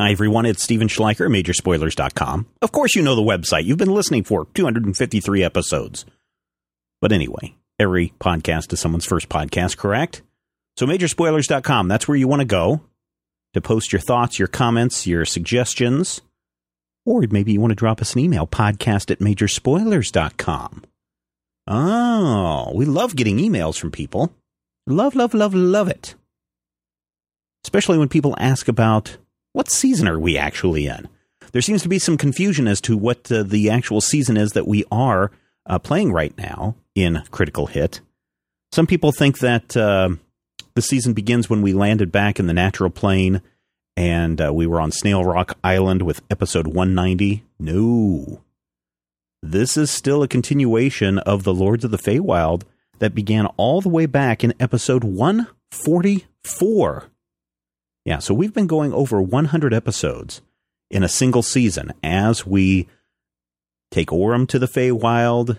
Hi, everyone. It's Steven Schleicher, Majorspoilers.com. Of course, you know the website. You've been listening for 253 episodes. But anyway, every podcast is someone's first podcast, correct? So, Majorspoilers.com, that's where you want to go to post your thoughts, your comments, your suggestions. Or maybe you want to drop us an email, podcast at Majorspoilers.com. Oh, we love getting emails from people. Love, love, love, love it. Especially when people ask about what season are we actually in? There seems to be some confusion as to what uh, the actual season is that we are uh, playing right now in Critical Hit. Some people think that uh, the season begins when we landed back in the natural plane and uh, we were on Snail Rock Island with episode 190. No. This is still a continuation of the Lords of the Feywild that began all the way back in episode 144. Yeah, so we've been going over 100 episodes in a single season as we take Orym to the Feywild,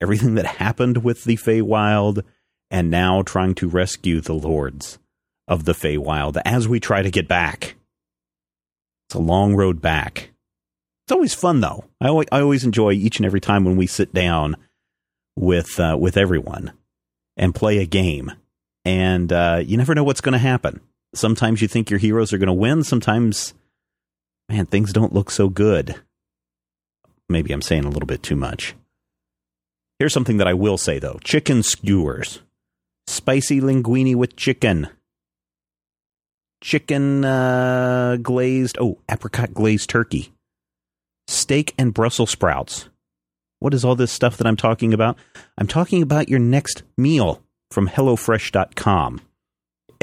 everything that happened with the Feywild, and now trying to rescue the lords of the Feywild as we try to get back. It's a long road back. It's always fun though. I always, I always enjoy each and every time when we sit down with uh, with everyone and play a game, and uh, you never know what's going to happen. Sometimes you think your heroes are going to win. Sometimes, man, things don't look so good. Maybe I'm saying a little bit too much. Here's something that I will say though: chicken skewers, spicy linguine with chicken, chicken uh, glazed. Oh, apricot glazed turkey, steak and Brussels sprouts. What is all this stuff that I'm talking about? I'm talking about your next meal from HelloFresh.com.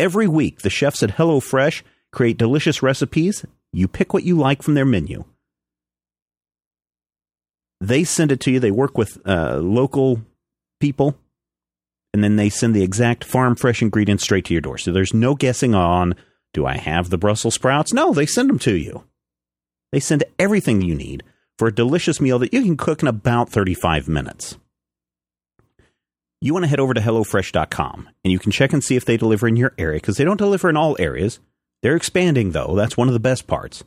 Every week, the chefs at HelloFresh create delicious recipes. You pick what you like from their menu. They send it to you. They work with uh, local people, and then they send the exact farm fresh ingredients straight to your door. So there's no guessing on do I have the Brussels sprouts? No, they send them to you. They send everything you need for a delicious meal that you can cook in about 35 minutes you want to head over to HelloFresh.com and you can check and see if they deliver in your area because they don't deliver in all areas. They're expanding, though. That's one of the best parts.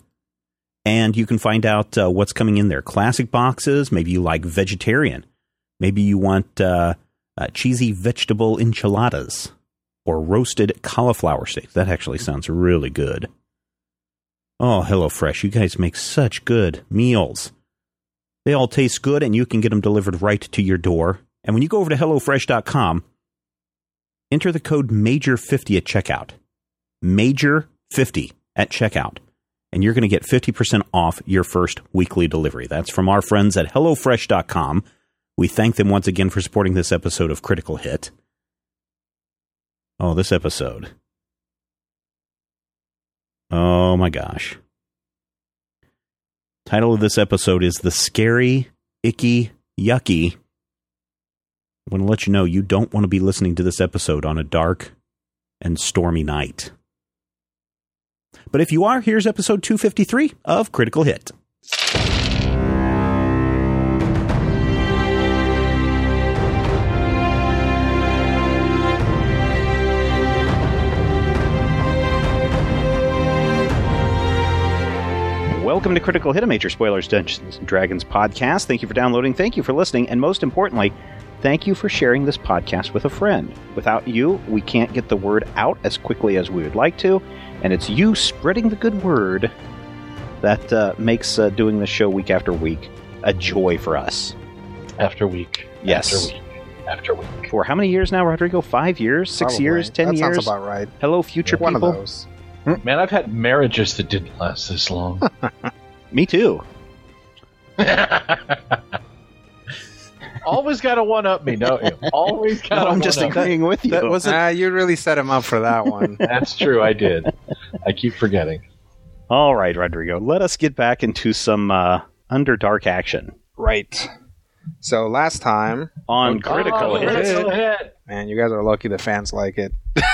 And you can find out uh, what's coming in their classic boxes. Maybe you like vegetarian. Maybe you want uh, uh, cheesy vegetable enchiladas or roasted cauliflower steak. That actually sounds really good. Oh, HelloFresh, you guys make such good meals. They all taste good, and you can get them delivered right to your door and when you go over to HelloFresh.com, enter the code MAJOR50 at checkout. MAJOR50 at checkout. And you're going to get 50% off your first weekly delivery. That's from our friends at HelloFresh.com. We thank them once again for supporting this episode of Critical Hit. Oh, this episode. Oh my gosh. Title of this episode is The Scary, Icky, Yucky I want to let you know you don't want to be listening to this episode on a dark and stormy night. But if you are, here's episode 253 of Critical Hit. Welcome to Critical Hit, a major spoilers Dungeons and Dragons podcast. Thank you for downloading. Thank you for listening. And most importantly, Thank you for sharing this podcast with a friend. Without you, we can't get the word out as quickly as we would like to, and it's you spreading the good word that uh, makes uh, doing the show week after week a joy for us. After week. Yes. After week. After week. For how many years now, Rodrigo? Five years? Six Probably. years? Ten that years? Sounds about right. Hello, future One people. of those. Man, I've had marriages that didn't last this long. Me too. Always got to one up me, don't you? Always got to No, I'm just one up. agreeing with you. That was ah, you really set him up for that one. That's true, I did. I keep forgetting. All right, Rodrigo. Let us get back into some uh, Underdark action right. So last time, on Critical Oh, Hit. Critical hit. man, you guys are lucky the fans like it.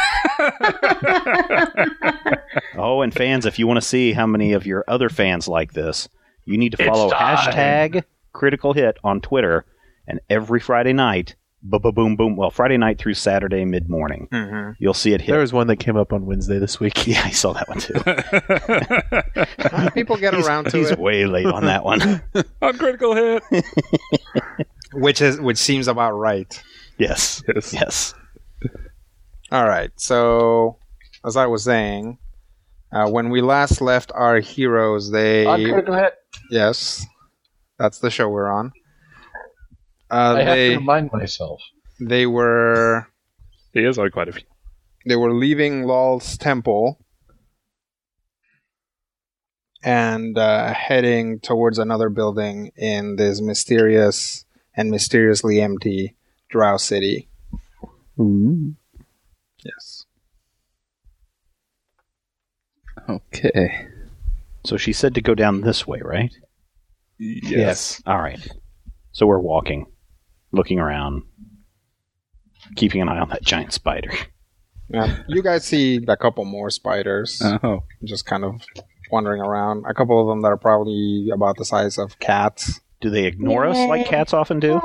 Oh, and fans, if you want to see how many of your other fans like this, you need to follow hashtag Critical Hit on Twitter. And every Friday night, boom boom. boom. Well, Friday night through Saturday mid morning. Mhm. You'll see it hit. There was one that came up on Wednesday this week. yeah, I saw that one too. People get He's- around to he's it, He's way late on that one. on critical hit. which is which seems about right. yes, Yes. yes. All right. So, as I was saying, uh, when we last left our heroes, they On critical hit. yes, that's the show we're on. Uh, I have to they remind myself. they were He is on quite a few. they were leaving Lolth's temple and uh, heading towards another building in this mysterious and mysteriously empty Drow city. Hmm. Yes. Okay. So she said to go down this way, right? Yes. All right. So we're walking, looking around, keeping an eye on that giant spider. Yeah. You guys see a couple more spiders Oh. just kind of wandering around. A couple of them that are probably about the size of cats. Do they ignore us like cats often do?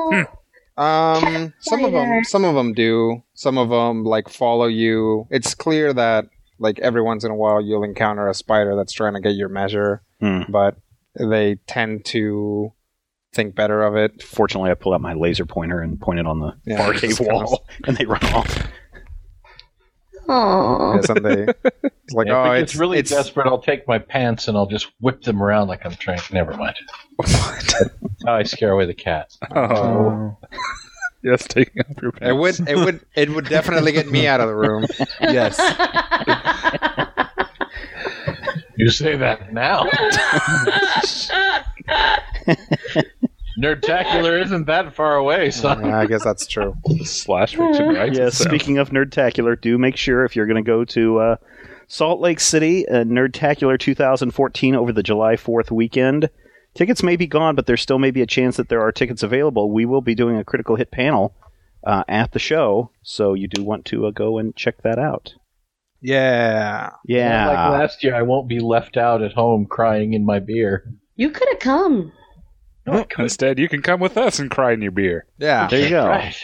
Um, some of them, some of them do. Some of them like follow you. It's clear that like every once in a while you'll encounter a spider that's trying to get your measure, Hmm. but they tend to think better of it. Fortunately, I pulled out my laser pointer and pointed it on the Yeah, bar just cave kind of- wall, and they run off. Aww. Yes, and they it's like Yeah, oh, if it oh, it's really it's, desperate, I'll take my pants and I'll just whip them around like I'm trying. Never mind. What? How I scare away the cat. Oh. yes, taking off your pants. It would it would it would definitely get me out of the room. Yes. You say that now. Nerdtacular isn't that far away, so Yeah, I guess that's true. Slash fiction, right? Yes, So- speaking of Nerdtacular, do make sure if you're going to go to uh, Salt Lake City, uh, Nerdtacular 2014 over the July 4th weekend. Tickets may be gone, but there still may be a chance that there are tickets available. We will be doing a critical hit panel uh, at the show, so you do want to uh, go and check that out. Yeah. Yeah. Like last year, I won't be left out at home crying in my beer. you could have come. Instead, you can come with us and cry in your beer. Yeah. there you go. Right.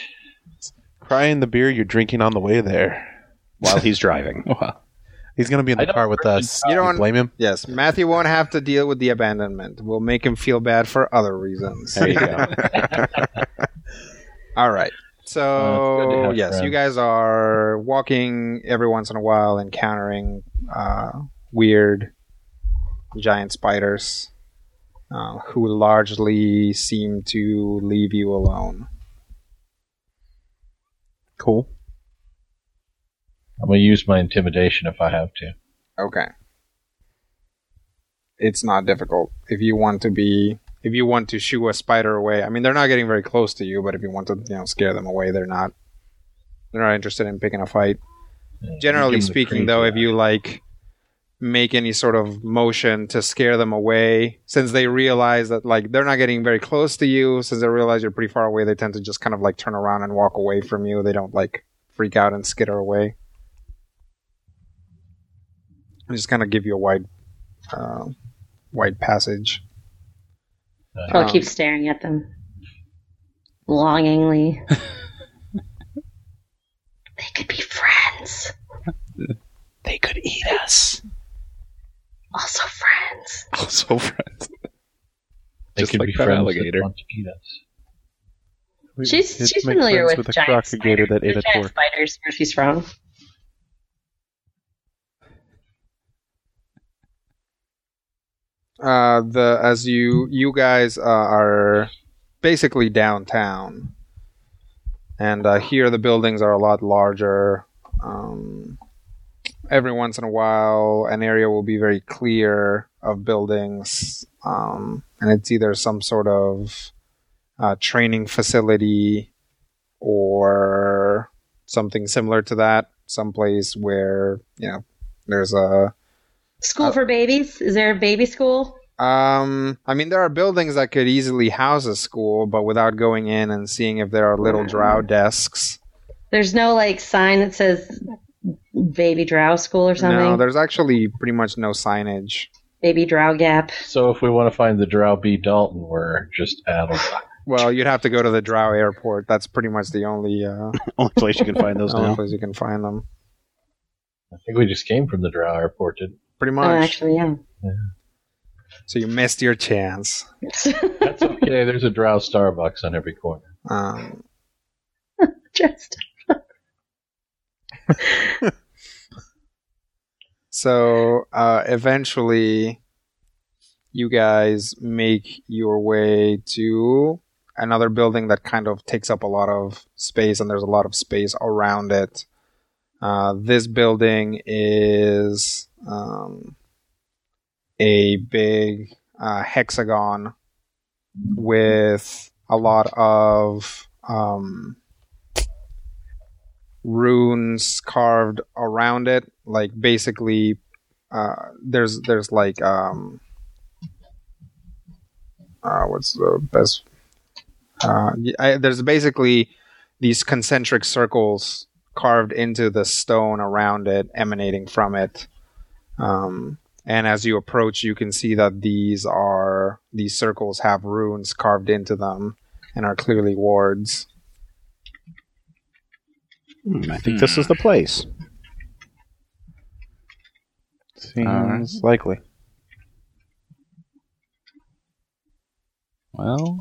Cry in the beer you're drinking on the way there. While he's driving. Wow. He's going to be in the car with us. You You don't- blame him? Yes, Matthew won't have to deal with the abandonment. We'll make him feel bad for other reasons. There you go. All right. Uh, it's good So to have yes, friends. you guys are walking every once in a while, encountering uh, weird giant spiders uh, who largely seem to leave you alone. Cool. I'm gonna use my intimidation if I have to. Okay. It's not difficult if you want to be if you want to shoo a spider away. I mean, they're not getting very close to you, but if you want to, you know, scare them away, they're not. They're not interested in picking a fight. Generally 'em the speaking, though, if you like make any sort of motion to scare them away, since they realize that like they're not getting very close to you, since they realize you're pretty far away, they tend to just kind of like turn around and walk away from you. They don't like freak out and skitter away. I just kind of give you a wide, uh, wide passage. I'll Um, keep staring at them longingly. they could be friends. They could eat us. Also friends. Also, friends. They Just could like be that friends alligator. that want to eat. We She's she's familiar with, with a giant crocagator spiders. that ate a giant torque. spiders where she's from. Uh, the as you you guys uh, are basically downtown, and uh, here the buildings are a lot larger. Um, every once in a while, an area will be very clear of buildings, um, and it's either some sort of uh, training facility or something similar to that. Someplace where you know there's a School Uh, for babies? Is there a baby school? Um, I mean, there are buildings that could easily house a school, but without going in and seeing if there are little drow desks. There's no like sign that says baby drow school or something. No, there's actually pretty much no signage. baby drow gap. So if we want to find the Drow B. Dalton, we're just out of Well, you'd have to go to the Drow airport. That's pretty much the only uh, Only place you can find those only now. place you can find them. I think we just came from the Drow airport. Didn't Pretty Oh, much. actually, yeah. So you missed your chance. That's okay. There's a Drow Starbucks on every corner. Um, Just so uh, eventually, you guys make your way to another building that kind of takes up a lot of space, and there's a lot of space around it. Uh, this building is um, a big uh, hexagon with a lot of um, runes carved around it. Like basically, uh, there's there's like um, uh, what's the best? Uh, I, there's basically these concentric circles carved into the stone around it, emanating from it. Um, and as you approach, you can see that these are these circles have runes carved into them and are clearly wards. Hmm, I think this is the place. Seems Alright. likely. Well,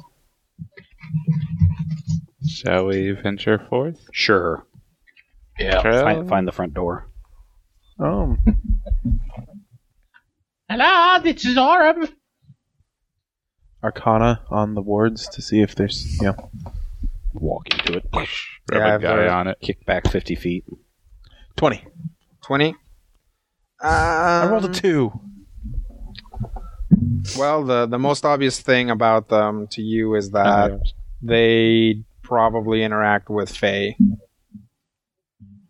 shall we venture forth? Sure. Yeah. Trail? Find, find the front door. Um, Hello, this is Orem. Arcana on the wards to see if there's, you know, Walk into it. Rub Yeah, a I've guy heard- on it. Kick back 50 feet. 20. 20? I rolled a Um, 2. Well, the, the most obvious thing about them to you is that they probably interact with Fae.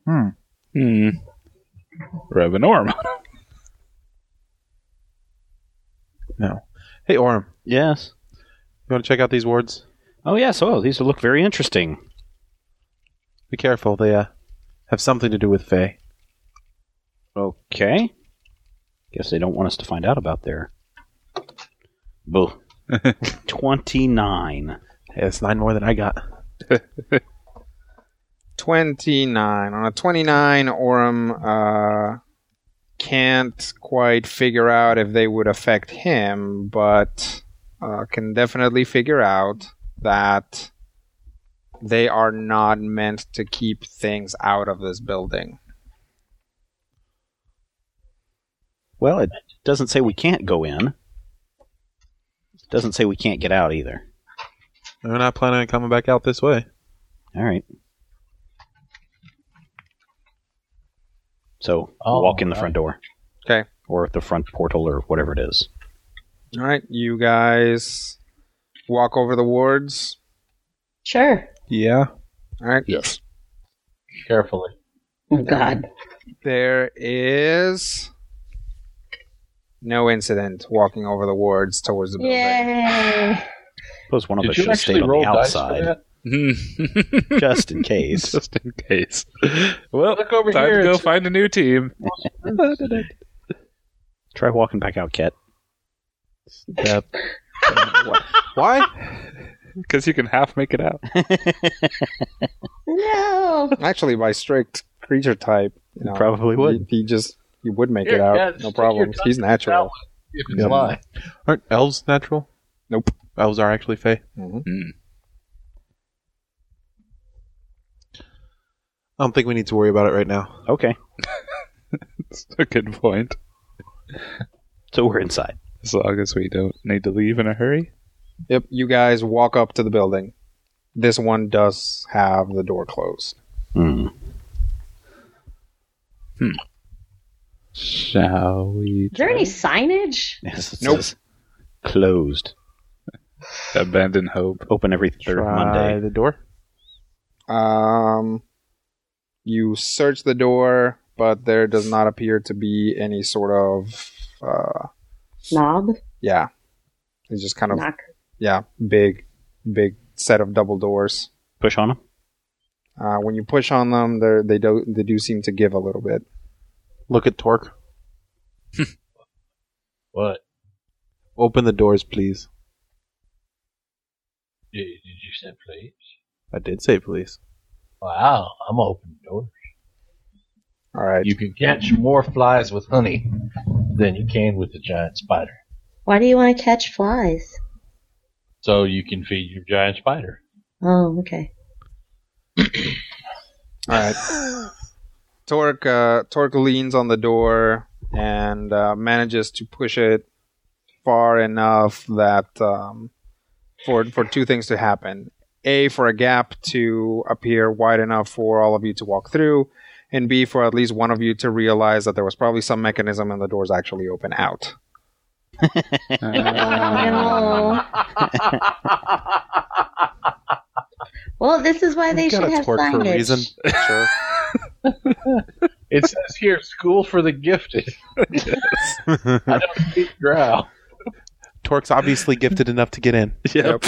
Hmm. Hmm. Rub an orm. No. Hey, Orem, Yes. you want to check out these wards? Oh, yes. Oh, these look very interesting. Be careful, they uh, have something to do with Fae. Okay. Guess they don't want us to find out about their. Boo. 29. Hey, that's nine more than I got. 29. On a 29, Orem uh, can't quite figure out if they would affect him, but uh, can definitely figure out that they are not meant to keep things out of this building. Well, it doesn't say we can't go in. It doesn't say we can't get out either. We're not planning on coming back out this way. All right. So Oh, walk in the front door. Okay. Or the front portal or whatever it is. All right, you guys walk over the wards. sure. Yeah. All right, yes. Carefully. Oh God. there is no incident walking over the wards towards the building. Yay! Suppose one of us should you have stayed on the outside just in case. Just in case. Well, Look over time here. to go it's- find a new team. Try walking back out, Ket. Yep. Why? Because you can half make it out. No. Actually, by strict creature type, you know, Probably would. He, he just he would make Here, it out, yeah, no stick your problems. He's natural. If it's Yep. lie. Aren't elves natural? Nope. Elves are actually Fae. Mhm. Hmm. I don't think we need to worry about it right now. Okay. That's a good point. So we're inside. As long as we don't need to leave in a hurry. Yep, you guys walk up to the building. This one does have the door closed. Hmm. Hmm. Shall we? Is there any signage? Yes, it Nope. says closed. abandon hope? Open every third Try Monday. the door. Um, you search the door, but there does not appear to be any sort of uh, Knob? yeah. It's just kind of Knock. Yeah, big, big set of double doors. Push on them. Uh, when you push on them, they they do they do seem to give a little bit. Look at Torque. What? Open the doors, please. Did, did you say please? I did say please. Wow, I'm open doors. All right. You can catch more flies with honey than you can with a giant spider. Why do you want to catch flies? So you can feed your giant spider. Oh, okay. All right. Torque, uh, Torque leans on the door and uh, manages to push it far enough that um, for for two things to happen: a for a gap to appear wide enough for all of you to walk through, and b for at least one of you to realize that there was probably some mechanism and the doors actually open out. Oh, well, this is why they should have torque for a signage. reason. Sure. It says here, school for the gifted. I don't speak drow. Torque's obviously gifted enough to get in. Yep.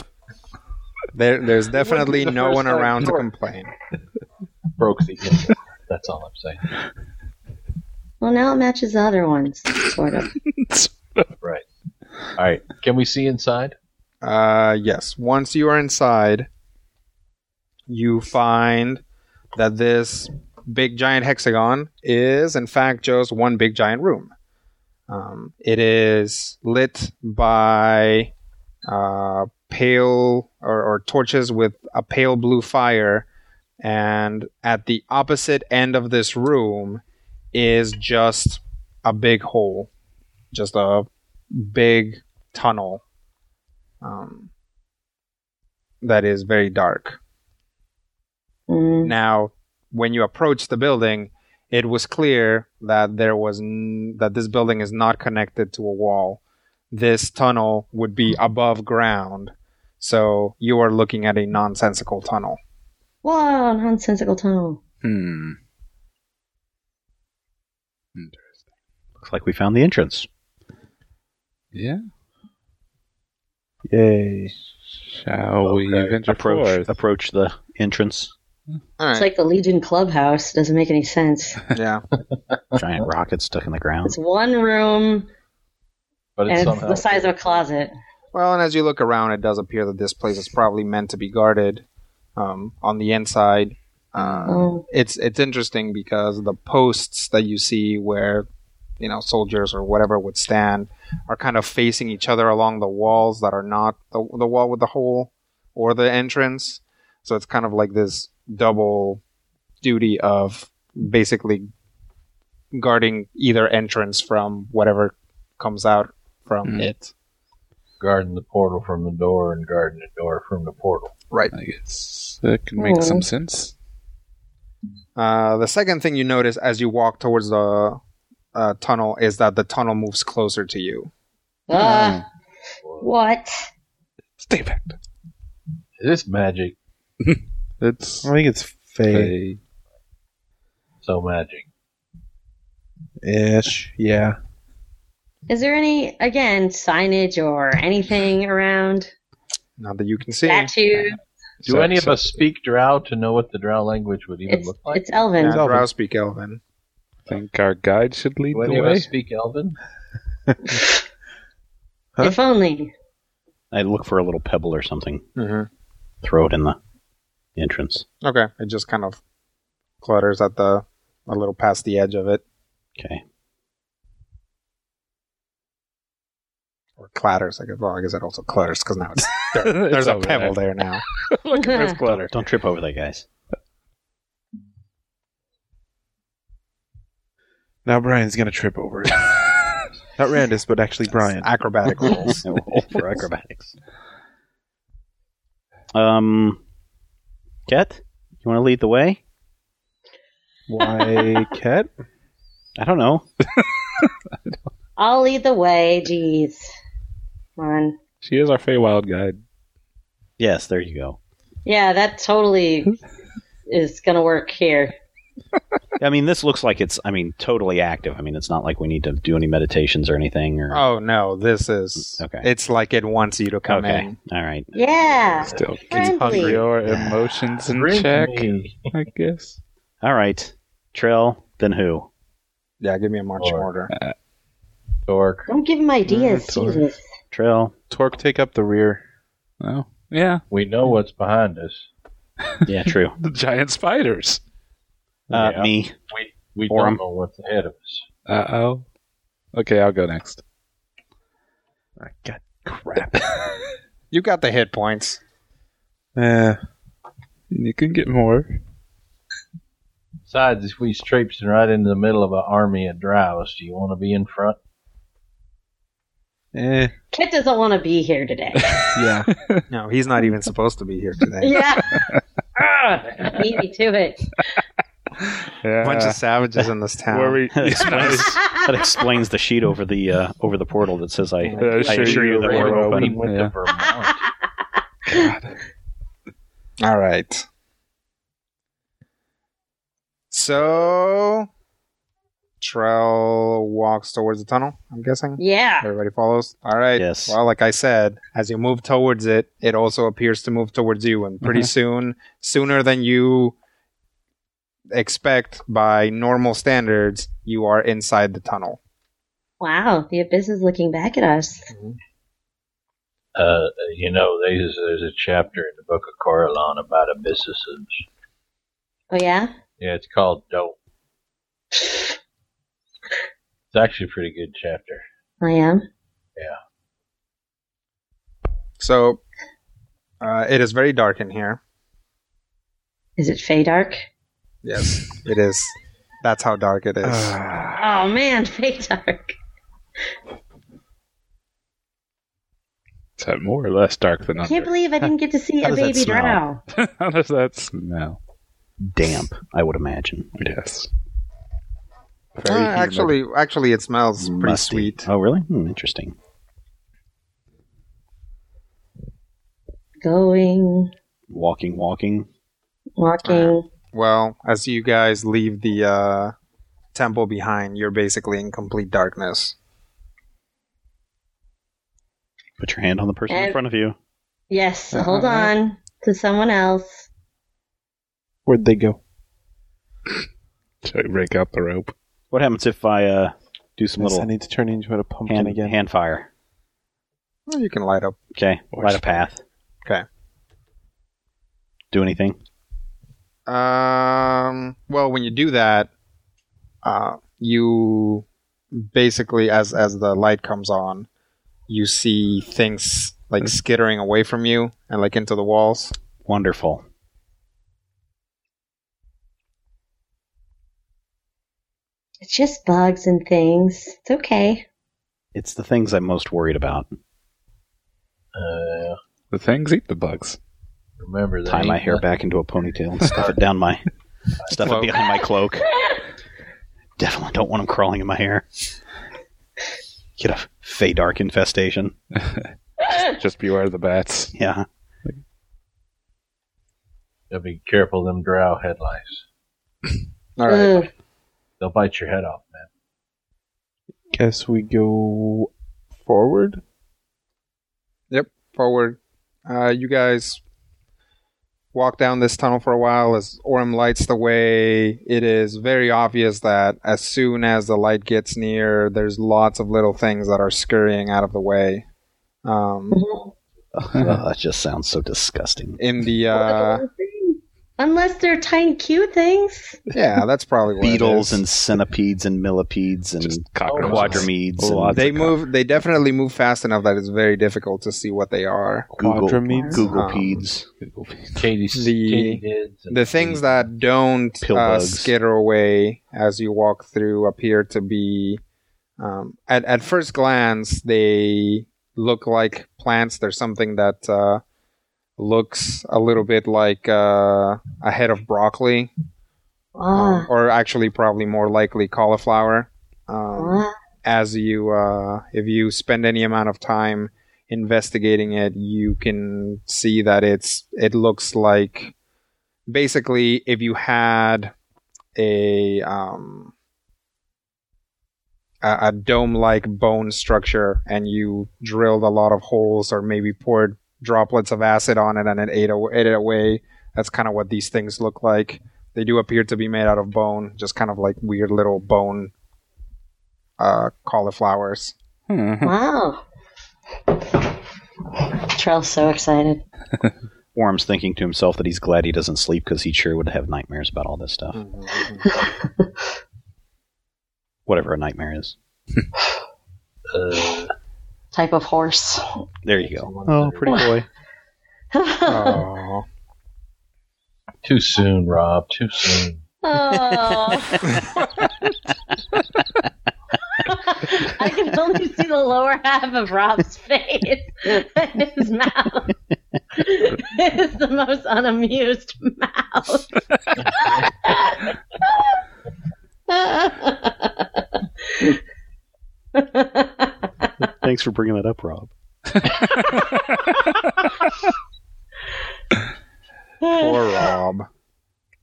There, there's definitely the no one time around to complain. Broke the gift. That's all I'm saying. Well, now it matches the other ones, sort of. Right. All right. Can we see inside? Uh, yes. Once you are inside, you find that this big giant hexagon is, in fact, just one big giant room. Um, it is lit by uh, pale or, or torches with a pale blue fire, and at the opposite end of this room is just a big hole, just a big tunnel um, that is very dark. Mm. Now, when you approach the building, it was clear that there was n- that this building is not connected to a wall. This tunnel would be above ground, so you are looking at a nonsensical tunnel. Whoa, nonsensical tunnel. Hmm. Looks like we found the entrance. Yeah. Yay. Shall we venture Approach forth? approach the entrance. All It's like the Legion Clubhouse. Doesn't make any sense. yeah. Giant rocket stuck in the ground. It's one room But and it's it's the size of a closet. Well, and as you look around, it does appear that this place is probably meant to be guarded um, on the inside. Uh, Oh. it's it's interesting because the posts that you see where you know soldiers or whatever would stand are kind of facing each other along the walls that are not the the wall with the hole or the entrance. So it's kind of like this double duty of basically guarding either entrance from whatever comes out from Hmm. it. guarding the portal from the door and guarding the door from the portal. Right. I guess that can make Oh. some sense. Uh, the second thing you notice as you walk towards the uh, tunnel is that the tunnel moves closer to you. Ah, what? Stay back. It is magic. It's I think it's Fey a So magic. ish. Yeah. Is there any, again, signage or anything around? Not that you can see. Statue? Do So- any of so- us speak drow to know what the drow language would even look like? it's Elven. Yeah, Elven. Drow speak Elven. Think our guide should lead Do the any of way. us speak elven? Huh? If only. I'd look for a little pebble or something. Mm-hmm. Throw it in the entrance. Okay, it just kind of clutters at the a little past the edge of it, Okay. or clatters. I guess. Well, I guess it also clutters because now it's there, there's It's a over pebble there. there now. Look at this clutter. Don't trip over that, guys. Now Brian's gonna trip over it. Not Randus, but actually Brian. Acrobatic rolls. Roll for acrobatics. Um, Ket, you want to lead the way? Why, Ket? I don't know. I'll lead the way. Jeez. Come on. She is our Feywild guide. Yes, there you go. Yeah, that totally is going to work here. I mean, this looks like it's. I mean, totally active. I mean, it's not like we need to do any meditations or anything. Or Oh no, this is. Okay. It's like it wants you to come okay, in. all right. Yeah. Still Friendly. keep your emotions in Drink check, me. I guess. All right. Trill, then who? Yeah, give me a marching Or- order. Uh, torque. Don't give him ideas. Sorry. Jesus. Trill. Torque, take up the rear. Well, Yeah, We know what's behind us. Yeah, true. the giant spiders. Uh, Yeah. Me. We we don't know what's ahead of us. Uh oh. Okay, I'll go next. Ah, God, crap. You got the hit points. Eh, You can get more. Besides, if we traipsing right into the middle of an army of drows, do you want to be in front? eh, Kit doesn't want to be here today. yeah. No, he's not even supposed to be here today. yeah. Ah, beat me to it. Yeah. bunch of savages in this town. Where we, That explains, that explains the sheet over the uh, over the portal that says, "I, I assure you that we're we open." went Yeah. to Vermont. God. All right. So, Trell walks towards the tunnel. I'm guessing. Yeah. Everybody follows. All right. Yes. Well, like I said, as you move towards it, it also appears to move towards you, and pretty Mhm. soon, sooner than you expect by normal standards, you are inside the tunnel. Wow, the abyss is looking back at us. Uh, you know, there's, there's a chapter in the Book of Corellon about abysses. Oh yeah. Yeah, it's called Dope. It's actually a pretty good chapter. I am. Yeah. So, uh, it is very dark in here. Is it Fey Dark? Yes, it is. That's how dark it is. Oh man, Fey Dark. Is that more or less dark than I under? can't believe I didn't get to see How a does that baby smell? drow. How does that smell? Damp, I would imagine. Yes. Uh, Very humid. actually, actually, it smells pretty Musty. sweet. Oh, really? Hmm, interesting. Going, Walking, walking. walking. Well, as you guys leave the uh, temple behind, you're basically in complete darkness. Put your hand on the person in front of you. Yes, Uh-huh. hold on to someone else. Where'd they go? Should I break out the rope? What happens if I uh, do some Guess I little need to turn into a pumpkin hand, again. hand fire? Well, you can light up. Okay, light a path. Okay. Do anything? Um. Well, when you do that, uh, you basically, as as the light comes on, you see things like skittering away from you and like into the walls. Wonderful. It's just bugs and things. It's okay. It's the things I'm most worried about. Uh, The things eat the bugs. Remember that. Tie my hair back into a ponytail and stuff it down my stuff it behind my cloak. Definitely don't want them crawling in my hair. Get a Fey Dark infestation. Just beware of the bats. Yeah. Gotta be careful of them drow headlights. All right. Ugh. They'll bite your head off, man. Guess we go forward. Yep, forward. Uh, you guys walk down this tunnel for a while as Orem lights the way. It is very obvious that as soon as the light gets near, there's lots of little things that are scurrying out of the way. Um, Ugh, that just sounds so disgusting. in the uh, Unless they're tiny cute things. yeah, that's probably what it Beetles is. and centipedes and millipedes and Just quadrumedes. Lots they of move. They definitely move fast enough that it's very difficult to see what they are. Google, Quadrumedes? Googlepedes. Katie, The- Katydids The things that don't Pill uh, skitter away as you walk through appear to be, um, at at first glance, they look like plants. There's something that uh, looks a little bit like uh, a head of broccoli, Ah, or actually probably more likely cauliflower. Um, ah. as you, uh, if you spend any amount of time investigating it, you can see that it's it looks like basically if you had a um, a, a dome-like bone structure and you drilled a lot of holes or maybe poured droplets of acid on it and it ate, aw- ate it away. That's kind of what these things look like. They do appear to be made out of bone, just kind of like weird little bone uh, cauliflowers. Hmm. Wow. Trell's so excited. Worm's thinking to himself that he's glad he doesn't sleep because he sure would have nightmares about all this stuff. Whatever a nightmare is. Uh, Type of horse. There you go. Oh, pretty boy. Oh. Too soon, Rob. Too soon. Oh. I can only see the lower half of Rob's face. His mouth. It's the most unamused mouth. Thanks for bringing that up, Rob. Poor Rob.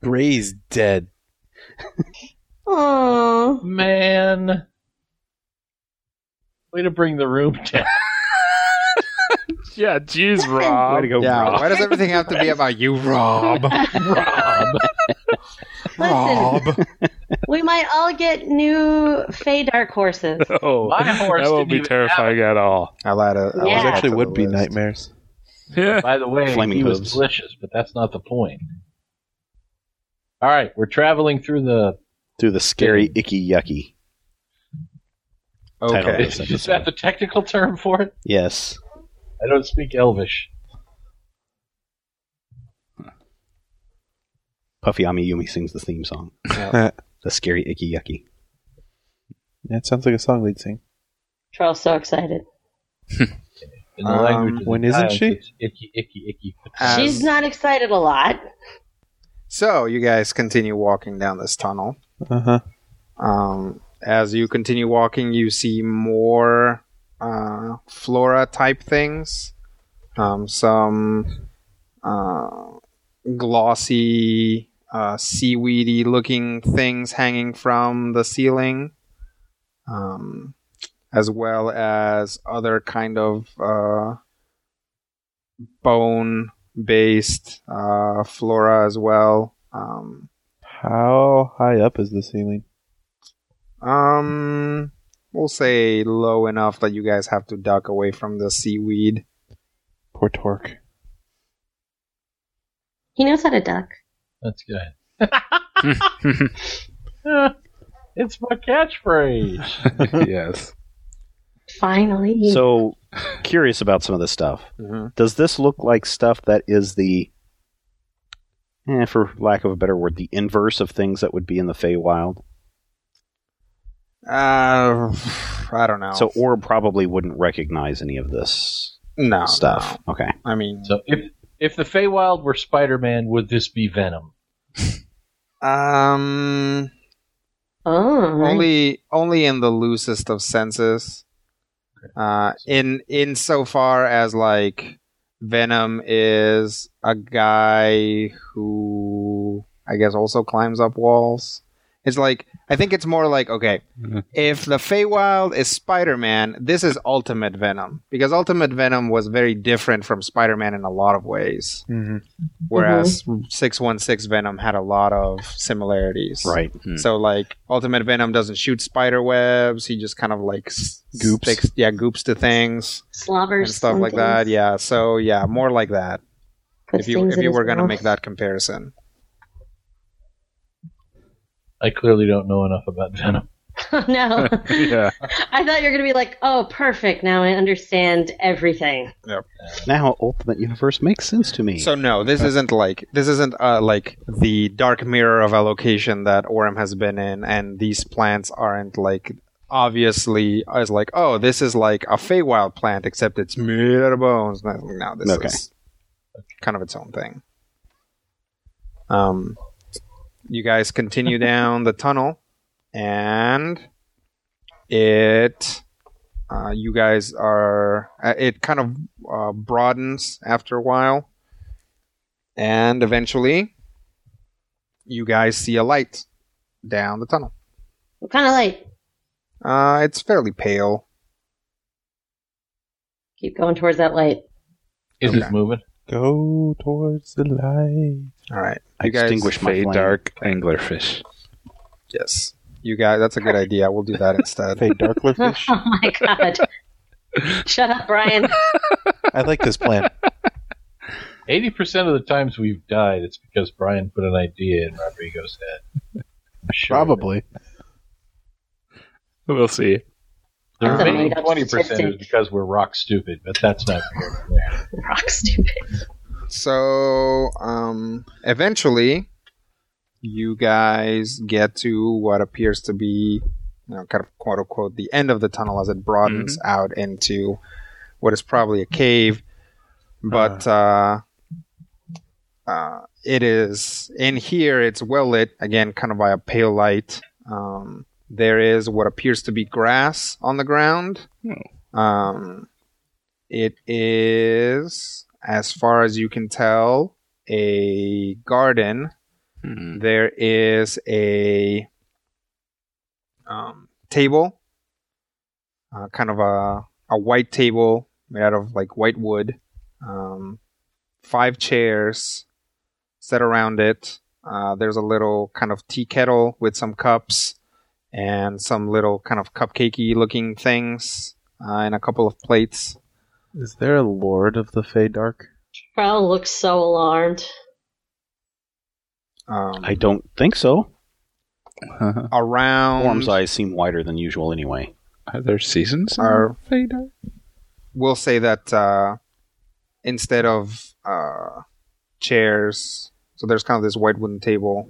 Gray's dead. Aw. Man. Way to bring the room down. Yeah, jeez, Rob. Way to go, Yeah, Rob. why does everything have to be about you, Rob? Rob. Listen, we might all get new Fey Dark horses. Oh, My horse that won't didn't be even terrifying at all. I'll add a. I'll Yeah. add Those that actually to would be nightmares. Yeah. By the way, Flaming he was hooves. delicious, but that's not the point. All right, we're traveling through the. Through the scary, icky, yucky. Title Okay. this Is, is episode. that the technical term for it? Yes. I don't speak Elvish. Puffy Amiyumi sings the theme song. Yeah. The scary, icky, yucky. That sounds like a song we'd sing. Charles so excited. In the Um, language of when the isn't times, she? it's Icky, icky, icky. As- She's not excited a lot. So you guys continue walking down this tunnel. Uh huh. Um, as you continue walking, you see more uh, flora type things. Um, some uh, glossy, uh, seaweedy looking things hanging from the ceiling, um, as well as other kind of uh, bone based uh, flora as well. Um, How high up is the ceiling? um, we'll say low enough that you guys have to duck away from the seaweed. Poor Torque. He knows how to duck. That's good. it's my catchphrase. yes. Finally. So, curious about some of this stuff. Does this look like stuff that is the, eh, for lack of a better word, the inverse of things that would be in the Feywild? Uh, I don't know. So, Orb probably wouldn't recognize any of this no stuff. Okay. I mean, so if if the Feywild were Spider-Man, would this be Venom? um, oh. only only in the loosest of senses. Uh, in in so far as like Venom is a guy who I guess also climbs up walls. It's like I think it's more like okay, Mhm. if the Feywild is Spider-Man, this is Ultimate Venom because Ultimate Venom was very different from Spider-Man in a lot of ways, Mm-hmm. whereas Six One Six Venom had a lot of similarities. Right. So like Ultimate Venom doesn't shoot spider webs. He just kind of like Goops. sticks, yeah, goops to things Slobbers. and stuff and like that. Yeah. So yeah, more like that. Puts if you if you were gonna mouth. make that comparison. I clearly don't know enough about Venom. no. Yeah. I thought you were going to be like, oh, perfect. Now I understand everything. Yep. Now, Ultimate Universe makes sense to me. So no, this isn't like this isn't uh, like the dark mirror of allocation that Orem has been in, and these plants aren't like obviously as like oh this is like a Feywild plant except it's made out of bones. No, no this Okay. is kind of its own thing. Um, you guys continue down the tunnel, and it uh, you guys are uh, it kind of uh, broadens after a while and eventually you guys see a light down the tunnel What kind of light? uh, it's fairly pale Keep going towards that light. Is Okay. it moving? Go towards the light. All right I you guys extinguish my Fade flame. dark anglerfish. yes you guys that's a good idea we'll do that instead Fade darkler fish. Oh my god. Shut up, Brian. I like this plan. Eighty percent of the times we've died, it's because Brian put an idea in Rodrigo's head. Sure. Probably. We'll see. The That's remaining twenty percent is because we're rock stupid, but that's not fair. Rock stupid. So, um, eventually, you guys get to what appears to be, you know, kind of quote unquote, the end of the tunnel as it broadens out into what is probably a cave. But, uh, uh, it is in here, it's well lit, again, kind of by a pale light. Um, there is what appears to be grass on the ground. Um, it is, as far as you can tell, a garden. Hmm. There is a um, table, uh, kind of a, a white table made out of like white wood. Um, five chairs set around it. Uh, there's a little kind of tea kettle with some cups and some little kind of cupcakey looking things uh, and a couple of plates. Is there a Lord of the Fey Dark? Trell looks so alarmed. Um, I don't think so. around Form's eyes seem wider than usual anyway. Are there seasons? in Are- Fader? we'll say that uh, instead of uh, chairs, so there's kind of this white wooden table,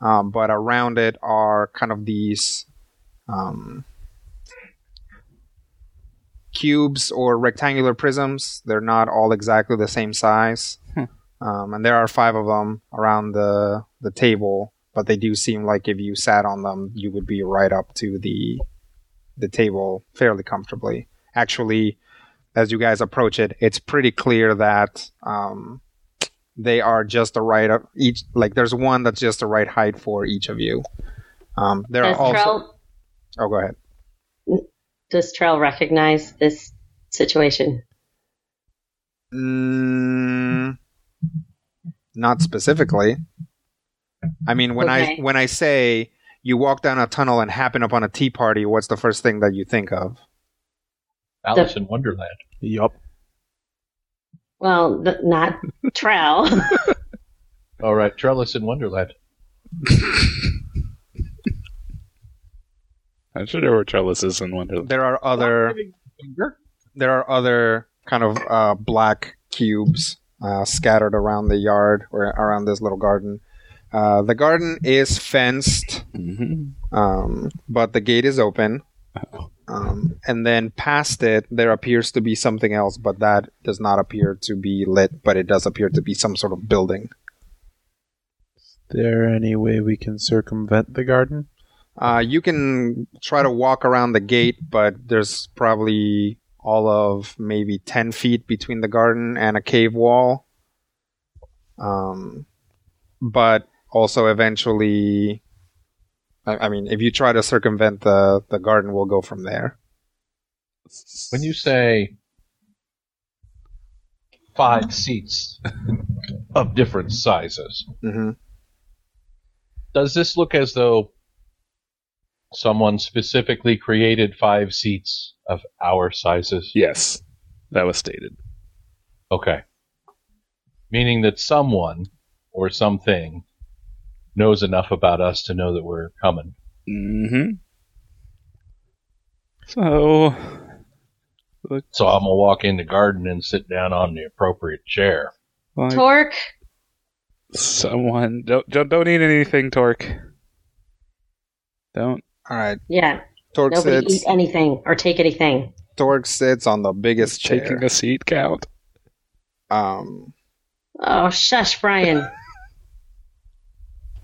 um, but around it are kind of these um, cubes or rectangular prisms. They're not all exactly the same size, um, and there are five of them around the the table. But they do seem like if you sat on them, you would be right up to the the table fairly comfortably. Actually, as you guys approach it, it's pretty clear that um, they are just the right of each. Like there's one that's just the right height for each of you. Um, there Does are also. Trell Oh, go ahead. Does Trell recognize this situation? Mm, not specifically. I mean, when I when I say you walk down a tunnel and happen upon a tea party, what's the first thing that you think of? Alice in Wonderland. Yup. Well, th- not Trell. All right, Trellis in Wonderland. I'm sure there were trellises in Wonderland. There are other. there are other kind of uh, black cubes uh, scattered around the yard or around this little garden. Uh, the garden is fenced, Mm-hmm. um, but the gate is open. Um, and then past it, there appears to be something else, but that does not appear to be lit, but it does appear to be some sort of building. Is there any way we can circumvent the garden? Uh, you can try to walk around the gate, but there's probably all of maybe 10 feet between the garden and a cave wall. Um, but also eventually, I, I mean, if you try to circumvent the, the garden, we'll go from there. When you say five seats of different sizes, hmm does this look as though someone specifically created five seats of our sizes? Yes, that was stated. Okay. Meaning that someone or something knows enough about us to know that we're coming. Mm-hmm. So, So I'm gonna walk in the garden and sit down on the appropriate chair. like, Torque, someone don't don't don't eat anything, Torque. Don't. All right. yeah. Torque Nobody sits, eat anything or take anything. Torque sits on the biggest chair. Taking a seat count. Um, Oh, shush, Brian.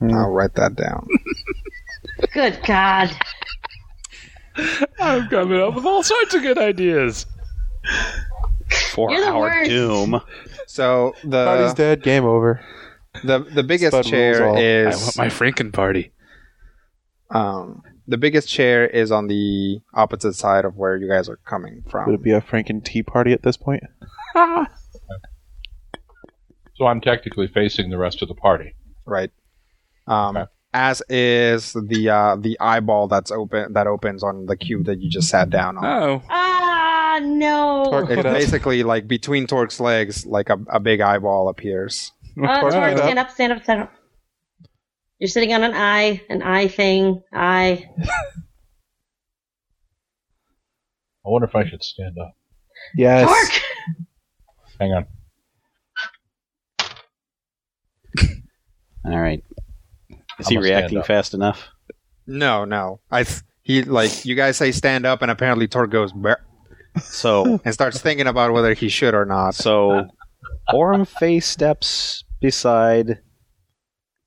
I'll write that down. Good God. I'm coming up with all sorts of good ideas. For You're the our worst. doom. So the Party's dead. Game over. the the biggest Spud rules chair all. I is want my Franken party. Um, the biggest chair is on the opposite side of where you guys are coming from. Would from. it be a Franken tea party at this point? So I'm technically facing the rest of the party. right? Um, Okay. as is the uh, the eyeball that's open that opens on the cube that you just sat down on. Oh, Ah, no. Torque, It's basically like between Torque's legs, like a, a big eyeball appears. Uh, Torque, Torque, get up. stand up, stand up, stand up. You're sitting on an eye, an eye thing, eye. I wonder if I should stand up. Yes. Torque! Hang on. All right. Is I'm he reacting fast enough? No, no. I th- he like you guys say stand up, and apparently Torque goes "Brr," So, and starts thinking about whether he should or not. so Orem face steps beside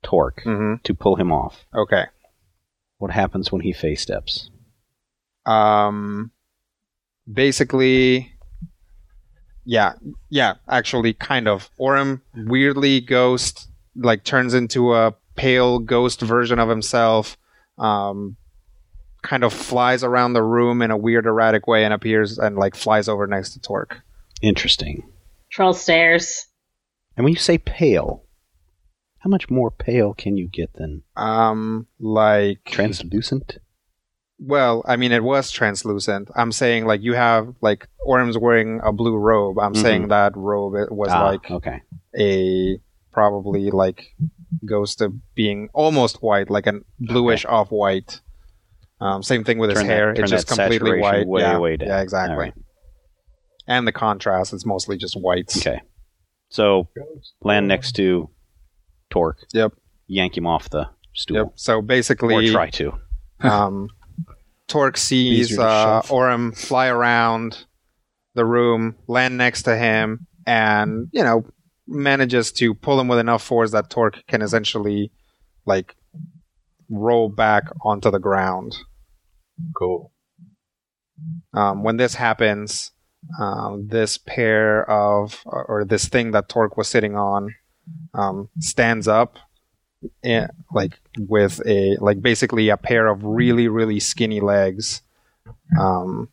Torque hmm to pull him off. Okay. What happens when he face steps? Um, basically, yeah, yeah. Actually, kind of. Orem weirdly ghost like turns into a pale ghost version of himself. Um, kind of flies around the room in a weird, erratic way, and appears and like flies over next to Torque. Interesting. Troll stairs. And when you say pale, how much more pale can you get than Um, like translucent? Well, I mean, it was translucent. I'm saying like you have like Orm's wearing a blue robe. I'm Mhm. saying that robe it was Ah, like okay. a probably like goes to being almost white, like a bluish off white. Um, same thing with his that- hair; it's just completely white. way, yeah, way yeah, exactly. Right. And the contrast; it's mostly just whites. Okay. So land next to Torque. Yep. Yank him off the stool. Yep. So basically, Or basically, try to. um, Torque sees Easier to uh, shove. Orem fly around the room, land next to him, and you know manages to pull him with enough force that Torque can essentially like roll back onto the ground. Cool. Um, when this happens, um, this pair of or, or this thing that Torque was sitting on um, stands up, and, like with a like basically a pair of really really skinny legs, um,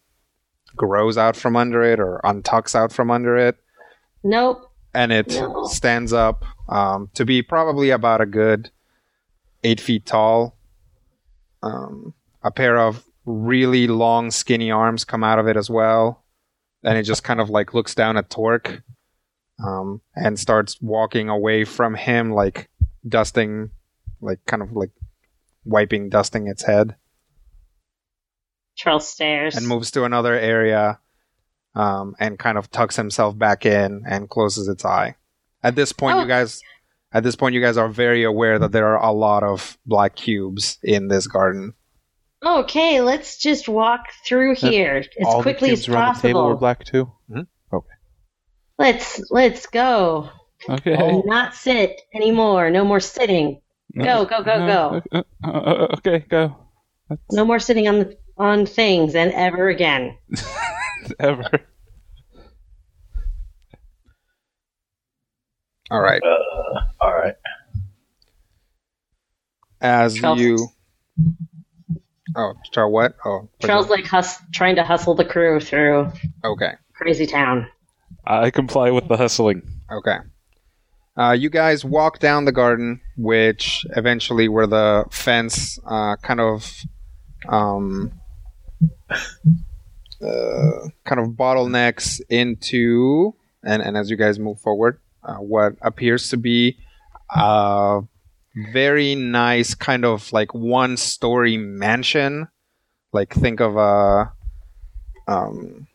grows out from under it or untucks out from under it, Nope. and it No. stands up um, to be probably about a good eight feet tall. Um, a pair of really long, skinny arms come out of it as well, and it just kind of like looks down at Torque, um, and starts walking away from him, like dusting, like kind of like wiping, dusting its head, Troll stairs. and moves to another area, um, and kind of tucks himself back in and closes its eye. At this point, Oh. you guys. At this point, you guys are very aware that there are a lot of black cubes in this garden. Okay, let's just walk through here as All the quickly cubes as around the table were black too. Let's let's go. Okay. And not sit anymore. No more sitting. Go, go, go, go. Uh, uh, uh, okay, go. No more sitting on the, on things and ever again. Ever. All right. Uh, all right. As Charles- you. Oh, try what? Oh, Charles like hus- trying to hustle the crew through okay, crazy town. I comply with the hustling. okay. Uh, you guys walk down the garden, which eventually, where the fence uh, kind of, um, uh, kind of bottlenecks into, and and as you guys move forward, uh, what appears to be a very nice kind of like one-story mansion. Like think of a, um,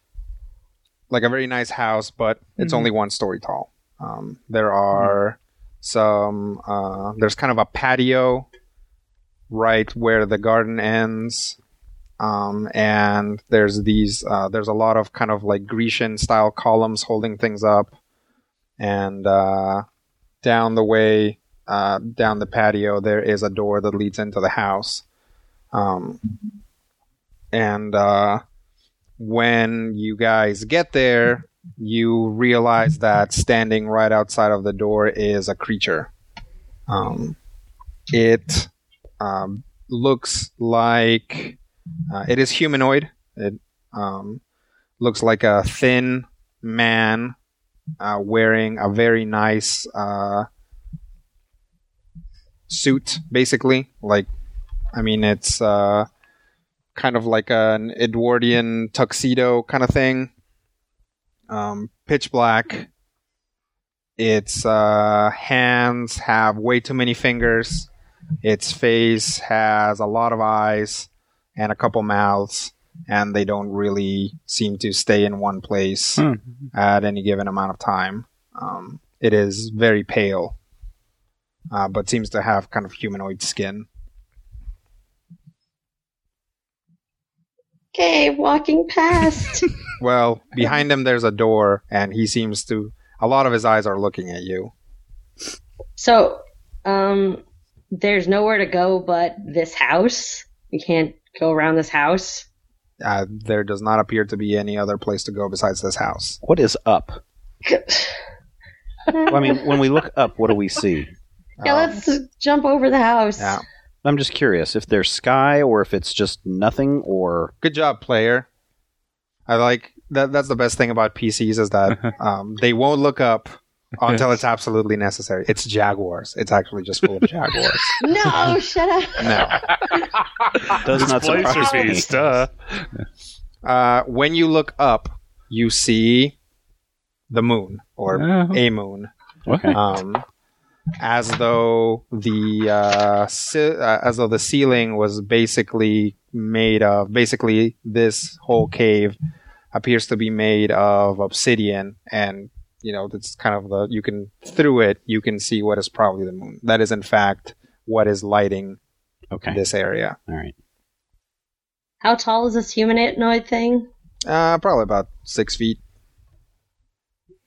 like a very nice house, but it's Mhm. only one story tall. Um, there are some. Uh, there's kind of a patio right where the garden ends, um, and there's these. Uh, there's a lot of kind of like Grecian style columns holding things up, and uh, down the way, uh, down the patio, there is a door that leads into the house. Um, and uh, when you guys get there, you realize that standing right outside of the door is a creature. Um, it um, looks like uh, it is humanoid. It um, looks like a thin man uh, wearing a very nice uh, suit, basically. Like, I mean, it's uh, kind of like an Edwardian tuxedo kind of thing um, pitch black. Its uh, hands have way too many fingers. Its face has a lot of eyes and a couple mouths, and they don't really seem to stay in one place Hmm. at any given amount of time. Um, it is very pale, uh, but seems to have kind of humanoid skin. Okay, walking past. Well, behind him there's a door, and he seems to. A lot of his eyes are looking at you. so, um, there's nowhere to go but this house. We can't go around this house. Uh, there does not appear to be any other place to go besides this house. What is up? Well, I mean, when we look up, what do we see? yeah, Um, let's jump over the house. Yeah. I'm just curious if there's sky or if it's just nothing or Good job, player. I like that. That's the best thing about PCs is that um, they won't look up until it's absolutely necessary. It's Jaguars. It's actually just full of Jaguars. No, shut up. No. does not surprise me. fees, duh. Uh, when you look up, you see the moon or Oh. a moon. Okay. um, as though the uh, ce- uh, as though the ceiling was basically made of basically this whole cave appears to be made of obsidian and you know that's kind of the you can through it you can see what is probably the moon that is in fact what is lighting Okay, this area all right. How tall is this humanoid thing? uh, probably about six feet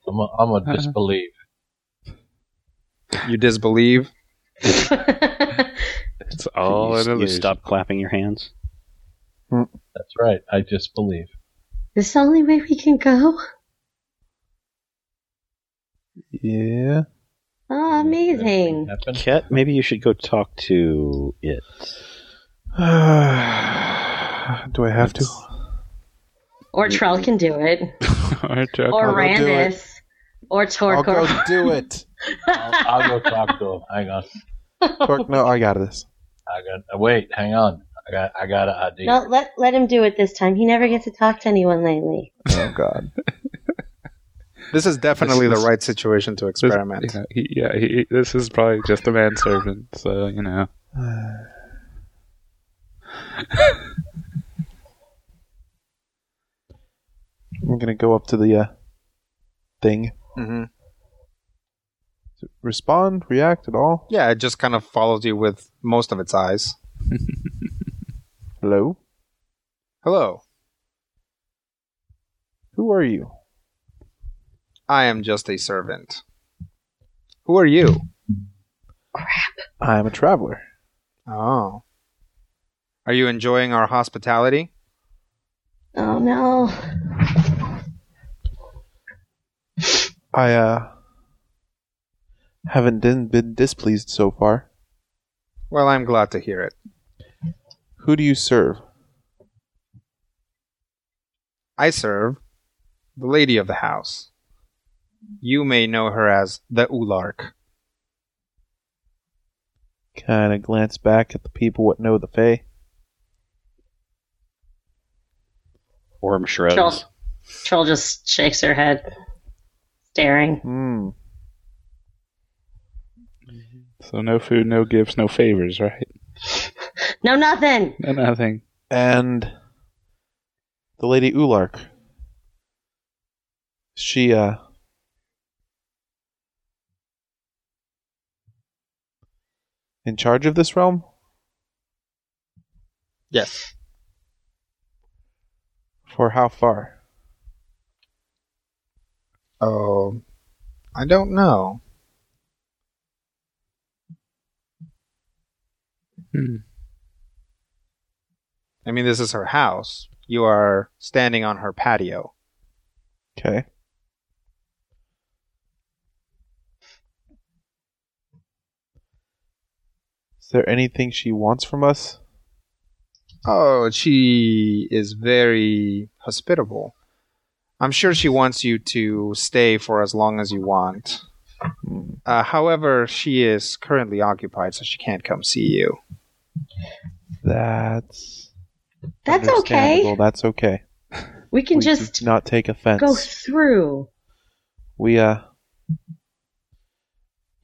I'm a, I'm a disbelieve. You disbelieve It's all you, an you stop clapping your hands. That's right. I disbelieve. this is the only way we can go? Yeah. Oh, amazing. Happen? Ket, maybe you should go talk to it. Do I have to? Or Trell can do it. Or Chuck- Or I'll go do it. Randus. Or I'll go do it. I'll, I'll go talk to him. Hang on. Torque, no, I got this. I got. uh, Wait. Hang on. I got. I got an idea. No, let let him do it this time. He never gets to talk to anyone lately. Oh God. this is definitely This the right situation to This- experiment Yeah, he, yeah he, this is probably just a manservant, so you know. I'm gonna go up to the uh, thing. hmm Respond, react at all? yeah it just kind of follows you with most of its eyes Hello. hello Who are you? I am just a servant. Who are you? I'm a traveler. Oh. Are you enjoying our hospitality? Oh no. I uh haven't been, been displeased so far. Well, I'm glad to hear it. Who do you serve? I serve the lady of the house. You may know her as the Ulark. Kind of glance back at the people what know the Fae. Orm shrugs. Troll, Troll just shakes her head, staring. Hmm. So no food, no gifts, no favors, right? No, nothing. No, nothing. And the Lady Ulark. She uh in charge of this realm? Yes. For how far? Oh, I don't know. Hmm. I mean, this is her house. You are standing on her patio. Okay. Is there anything she wants from us? Oh, she is very hospitable. I'm sure she wants you to stay for as long as you want. Uh, however, she is currently occupied, so she can't come see you. That's That's okay. That's okay. We can we do just not take offense. go through. We uh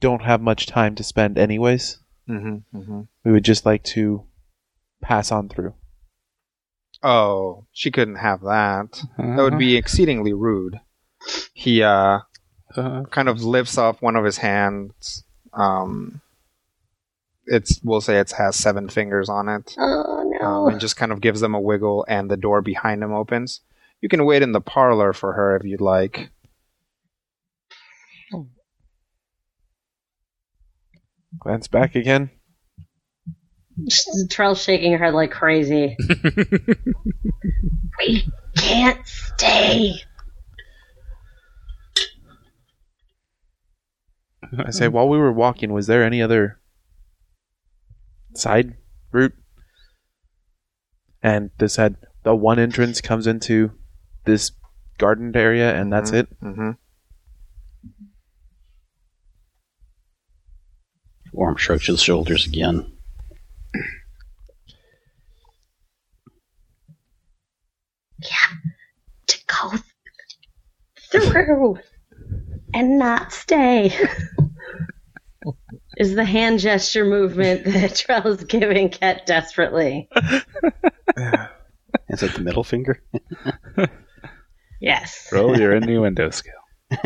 don't have much time to spend anyways. Mm-hmm, mm-hmm. We would just like to pass on through. Oh, she couldn't have that. That Uh-huh. would be exceedingly rude. He uh, Uh, kind of lifts off one of his hands. Um, it's we'll say it has seven fingers on it, Oh um, no. and just kind of gives them a wiggle, and the door behind them opens. You can wait in the parlor for her if you'd like. Glance back again. Trell's shaking her head like crazy. we can't stay. I say, while we were walking, was there any other side route? And this had the one entrance comes into this gardened area, and that's it. Mm-hmm. Orm shrugs his shoulders again. Yeah, To go through and not stay. Is the hand gesture movement that Trell is giving Ket desperately? Is it the middle finger? Yes. roll your innuendo skill.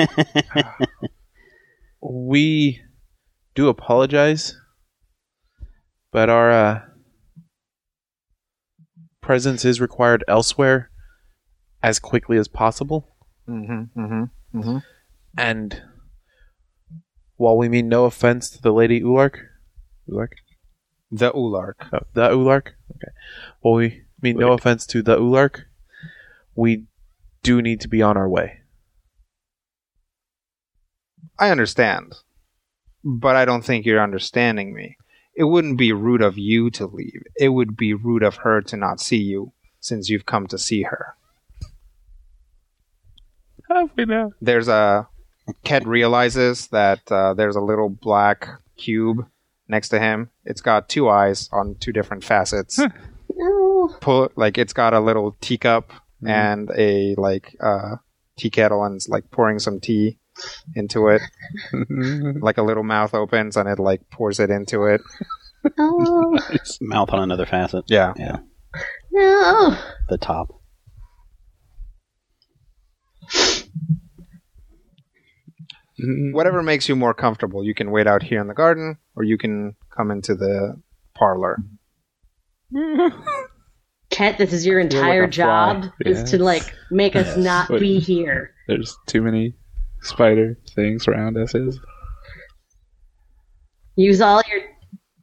We do apologize, but our uh, presence is required elsewhere as quickly as possible. Mm-hmm. Mm-hmm. Mm-hmm. And while we mean no offense to the Lady Ulark, Ulark, The Ulark. oh, the Ulark, okay. While we mean no offense to the Ulark, we do need to be on our way. I understand, but I don't think you're understanding me. It wouldn't be rude of you to leave. It would be rude of her to not see you since you've come to see her. How we know? There's a Ket realizes that uh, there's a little black cube next to him. It's got two eyes on two different facets. No. Pull like it's got a little teacup and a like uh, tea kettle and it's like pouring some tea into it. like a little mouth opens and it like pours it into it. Oh, Mouth on another facet. Yeah. Yeah. no. The top. Mm-hmm. Whatever makes you more comfortable. You can wait out here in the garden or you can come into the parlor. Ket, this is your entire a fly. job is to like make us not Wait. be here. There's too many spider things around us. Is Use all your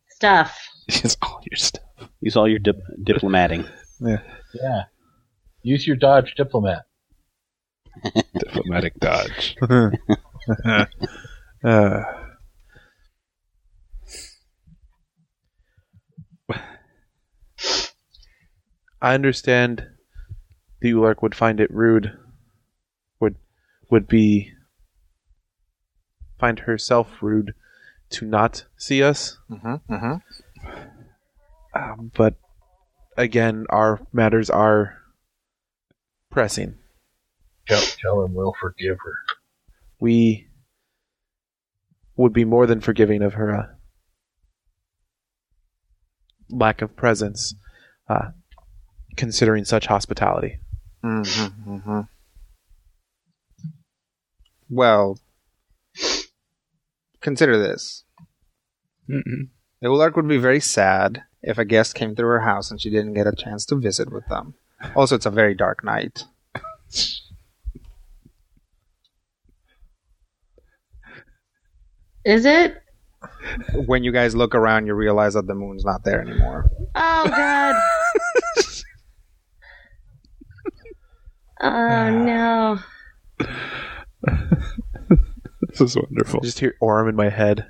stuff. Use all your stuff. Use all your dip- diplomating. Yeah. Use your dodge diplomat. Diplomatic dodge. Uh, I understand the Ulark would find it rude, would would be find herself rude to not see us. Mm-hmm. Mm-hmm. Um, but again, our matters are pressing. Tell, tell him we'll forgive her. We would be more than forgiving of her uh, lack of presence, uh, considering such hospitality. Mm-hmm. Mm-hmm. Well, consider this. Mm-mm. The Ulark would be very sad if a guest came through her house and she didn't get a chance to visit with them. Also, it's a very dark night. Is it? When you guys look around, you realize that the moon's not there anymore. Oh god. oh no. This is wonderful. I just hear Orm in my head.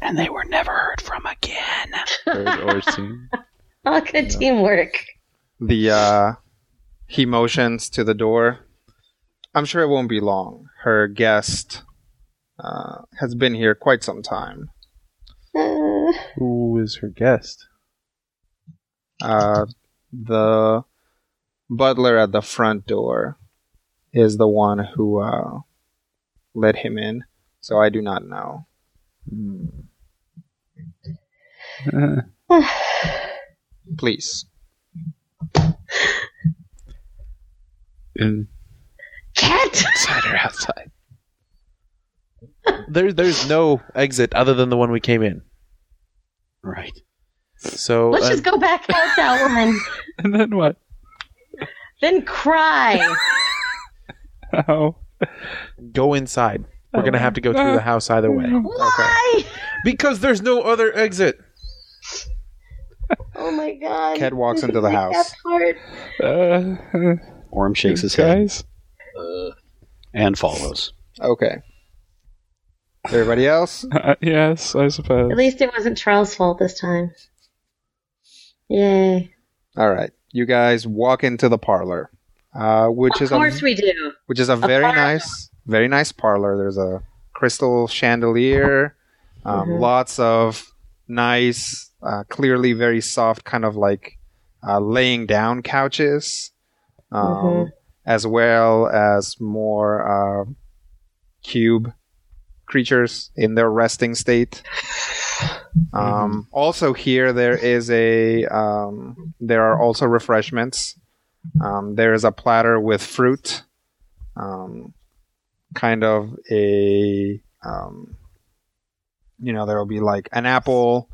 And they were never heard from again. Heard or seen. Oh, good teamwork. The uh, he motions to the door. I'm sure it won't be long. Her guest uh, has been here quite some time. Uh, Who is her guest? Uh, the butler at the front door is the one who uh, let him in. So I do not know. Uh, Please. In- Cat. inside or outside? There, there's no exit other than the one we came in. Right. So Let's uh, just go back out that one. and then what? Then cry. Oh. go inside. We're gonna have to go through the house either way Why? because there's no other exit. Oh my god. Ked walks into the house. Cat's heart. Uh, Orm shakes his head. Uh, and follows. Okay. Everybody else? Uh, yes, I suppose. At least it wasn't Charles' fault this time. Yay. All right. You guys walk into the parlor, uh, which Of is course a we do. which is a very parlor. nice, very nice parlor. There's a crystal chandelier, um, Mhm. lots of nice, uh, clearly very soft, kind of like uh, laying down couches, um, Mhm. as well as more uh, cube creatures in their resting state. Um, Also, here there is a um, there are also refreshments. Um, there is a platter with fruit, um, kind of a um, you know there will be like an apple,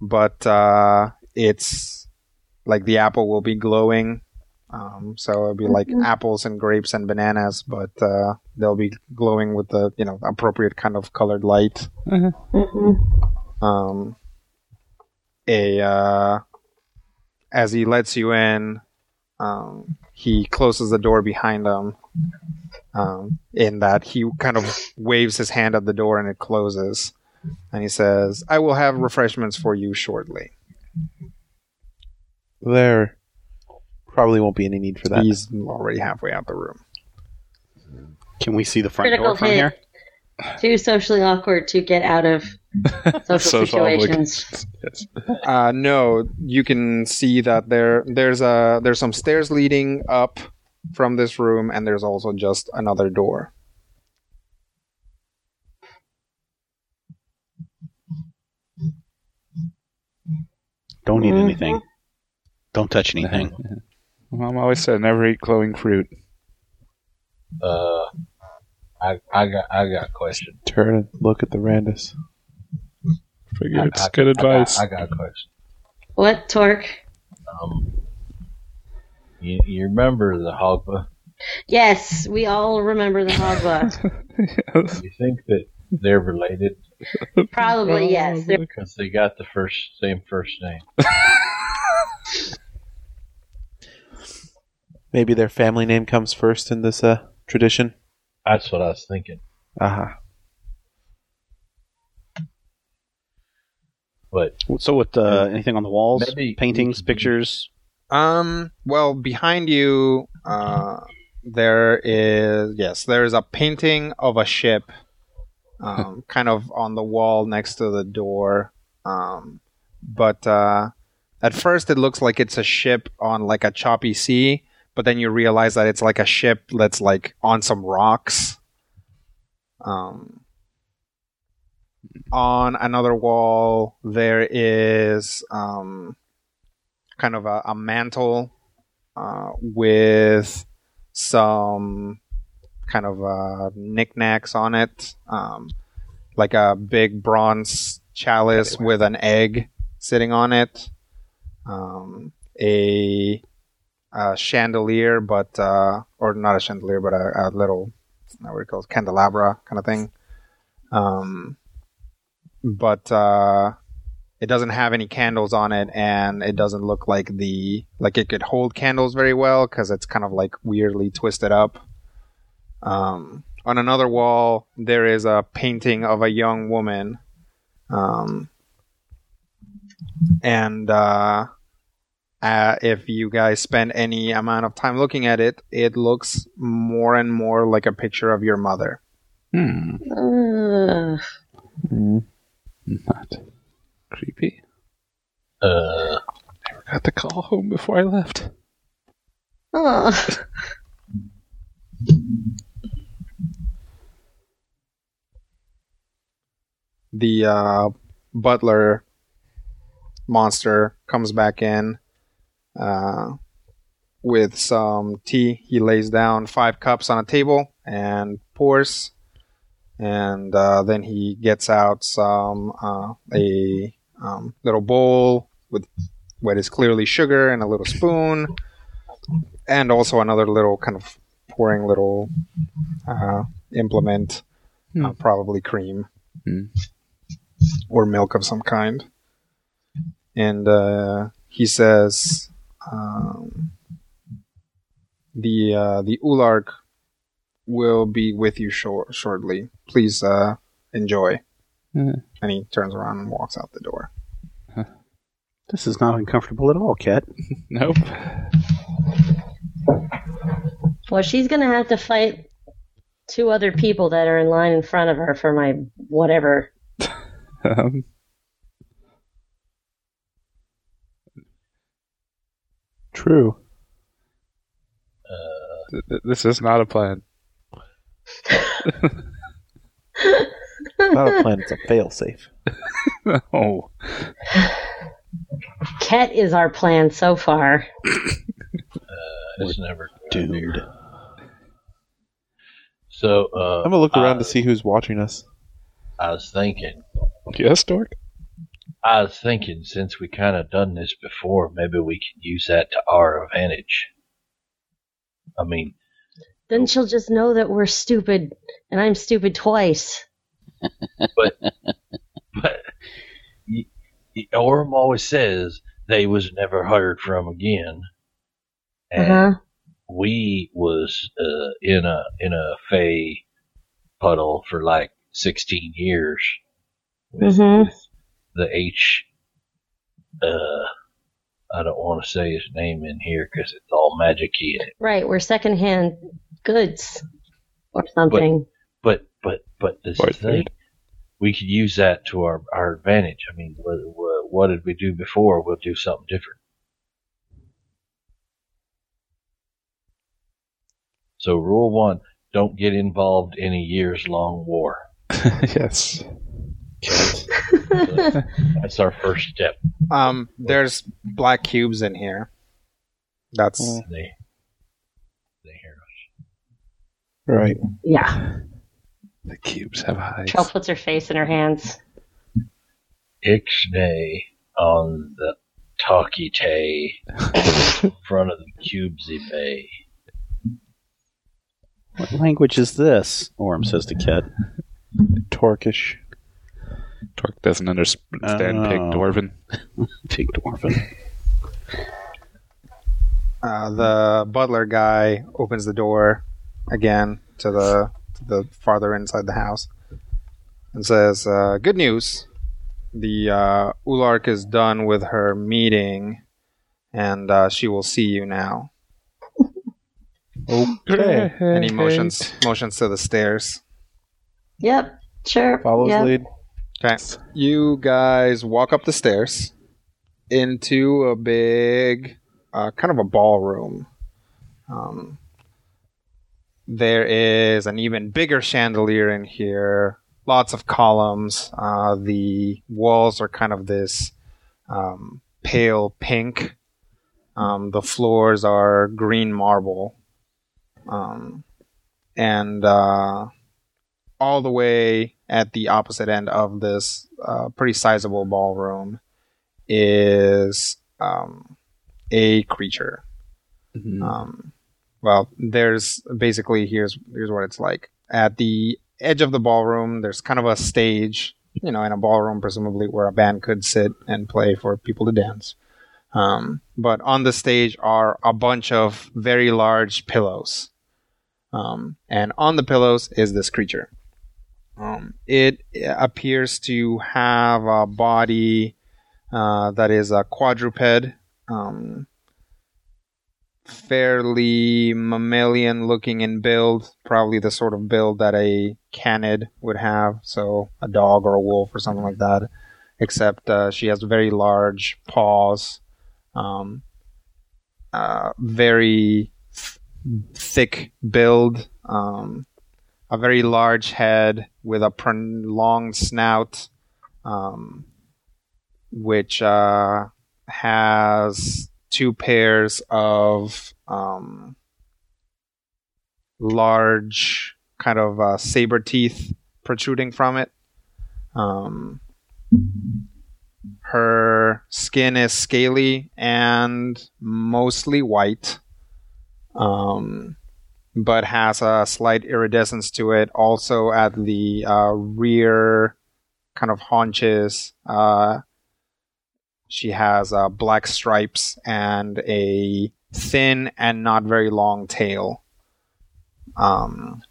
but uh, it's like the apple will be glowing. Um, so it'll be like Mhm. apples and grapes and bananas, but uh, they'll be glowing with the you know appropriate kind of colored light hmm um, a uh, as he lets you in, um, he closes the door behind him. Um, in that he kind of waves his hand at the door and it closes, and he says, "I will have refreshments for you shortly." There probably won't be any need for that. He's already halfway out the room. Can we see the front Critical door from hit. here? Too socially awkward to get out of social Social situations. Yes. Uh, no, you can see that there there's a there's some stairs leading up from this room, and there's also just another door. Don't eat Mhm. anything. Don't touch anything. Mom always said never eat glowing fruit. uh, I, I got, I got a question. Turn and look at the Randus. Figure I- it's I- good I advice. I got, a question. What, Torque? Um, you, you remember the Hogba? Yes, we all remember the Hogba. yes. You think that they're related Probably, yes. Because they got the first same first name? Maybe their family name comes first in this uh, tradition. That's what I was thinking. Aha. But So, with uh, anything on the walls, Maybe- paintings, pictures? Um. Well, behind you, uh, there is yes, there is a painting of a ship, um, kind of on the wall next to the door. Um, but uh, at first it looks like it's a ship on like a choppy sea, but then you realize that it's like a ship that's like on some rocks. Um. On another wall, there is um, kind of a, a mantle uh, with some kind of uh, knickknacks on it, um, like a big bronze chalice with an egg sitting on it, um, a, a chandelier, but uh, or not a chandelier, but a, a little it's not what it calls candelabra kind of thing. Um, but uh, it doesn't have any candles on it and it doesn't look like the like it could hold candles very well because it's kind of like weirdly twisted up um, on another wall there is a painting of a young woman um, and uh, uh, if you guys spend any amount of time looking at it it looks more and more like a picture of your mother Hmm. Ugh. Not creepy. uh, Never got the call home before I left. Oh. the uh, butler monster comes back in uh, with some tea. He lays down five cups on a table and pours, and uh, then he gets out some uh, a um, little bowl with what is clearly sugar and a little spoon, and also another little kind of pouring little uh, implement, uh, probably cream Hmm. or milk of some kind. And uh, he says, um, "the uh, the Ulark will be with you shor- shortly. Please uh, enjoy." Hmm. And he turns around and walks out the door. This is not uncomfortable at all, Cat. Nope. Well, she's gonna have to fight two other people that are in line in front of her for my whatever. Um, True. th- th- this is not a plan. Not a plan. It's a failsafe. Oh, Ket is our plan so far. It's never good. Dude. So uh, I'm gonna look around I, to see who's watching us. I was thinking, yes, Dork. I was thinking, since we kind of done this before, maybe we could use that to our advantage. I mean, Then she'll just know that we're stupid, and I'm stupid twice. but but Orm always says they was never heard from again, and huh. we was uh, in a in a fey puddle for like sixteen years with, Mhm. with the H. Uh, I don't want to say his name in here because it's all magic-y in it. Right, we're secondhand goods or something. But but but this Right, thing, we could use that to our our advantage. I mean, what, what, what did we do before? We'll do something different. So rule one: don't get involved in a years long war. yes. That's our first step. Um, there's black cubes in here. That's They they hear us. Right. yeah. The cubes have eyes. Trell puts her face in her hands. Ixnay on the talkie tay in front of the cubesy bay. What language is this? Orm says to Cat. Torkish. Dork doesn't understand Pig Oh. Dwarven. Pig dwarven. uh, the butler guy opens the door again to the to the farther inside the house and says, uh, "Good news. The uh, Ulark is done with her meeting, and uh, she will see you now." Okay. And he motions motions to the stairs. Yep, sure. Follows yep. lead. Okay. You guys walk up the stairs into a big, uh, kind of a ballroom. Um, there is an even bigger chandelier in here. Lots of columns. Uh, the walls are kind of this um, pale pink. Um, the floors are green marble. Um, and uh, all the way at the opposite end of this uh, pretty sizable ballroom is um, a creature. Mhm. Um, well, there's basically here's here's what it's like. At the edge of the ballroom, there's kind of a stage, you know, in a ballroom, presumably where a band could sit and play for people to dance. Um, but on the stage are a bunch of very large pillows. Um, and on the pillows is this creature. Um, it appears to have a body uh, that is a quadruped, um, fairly mammalian looking in build, probably the sort of build that a canid would have, so a dog or a wolf or something like that. Except uh, she has very large paws, um, uh, very thick build, um, a very large head with a prolonged snout, um, which uh, has two pairs of um, large, kind of uh, saber teeth protruding from it. Um, her skin is scaly and mostly white, um, but has a slight iridescence to it. Also, at the uh, rear kind of haunches, uh, she has uh, black stripes and a thin and not very long tail. Um,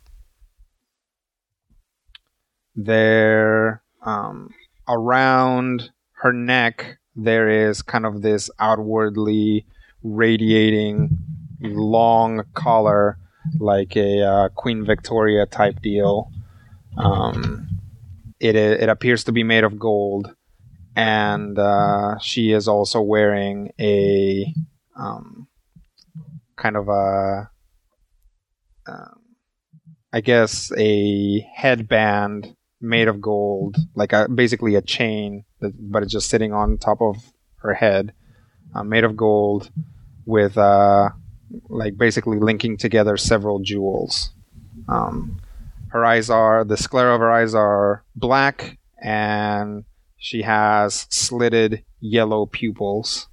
there, um, around her neck, there is kind of this outwardly radiating long collar, like a uh, Queen Victoria type deal. Um, it it appears to be made of gold, and uh, she is also wearing a um, kind of a, um, I guess a headband made of gold, like a basically a chain, that, but it's just sitting on top of her head, uh, made of gold, with uh, like basically linking together several jewels. Um, her eyes are the sclera of her eyes are black, and she has slitted yellow pupils.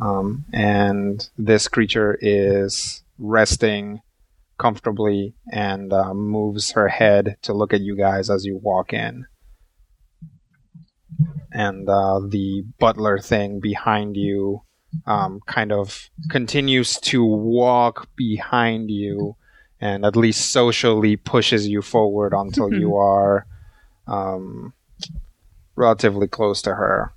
Um, and this creature is resting comfortably and uh, moves her head to look at you guys as you walk in. And uh, the butler thing behind you um, kind of continues to walk behind you and at least socially pushes you forward until you are um, relatively close to her.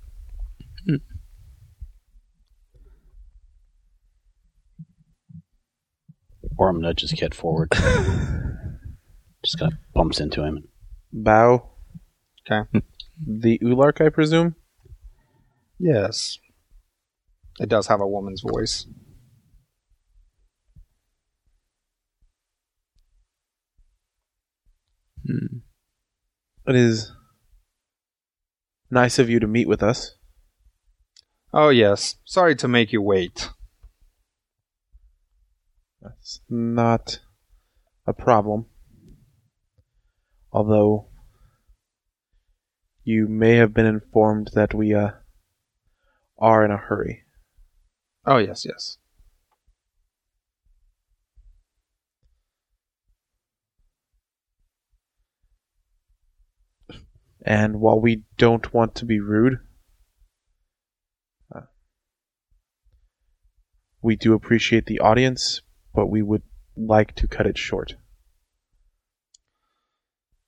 Orm nudges Kit forward. Just kind of bumps into him. Bow. Okay. The Ulark, I presume. Yes. It does have a woman's voice. Hmm. It is nice of you to meet with us. Oh, yes. Sorry to make you wait. That's not a problem. Although you may have been informed that we uh, are in a hurry. Oh, yes, yes. And while we don't want to be rude, uh, we do appreciate the audience, but we would like to cut it short.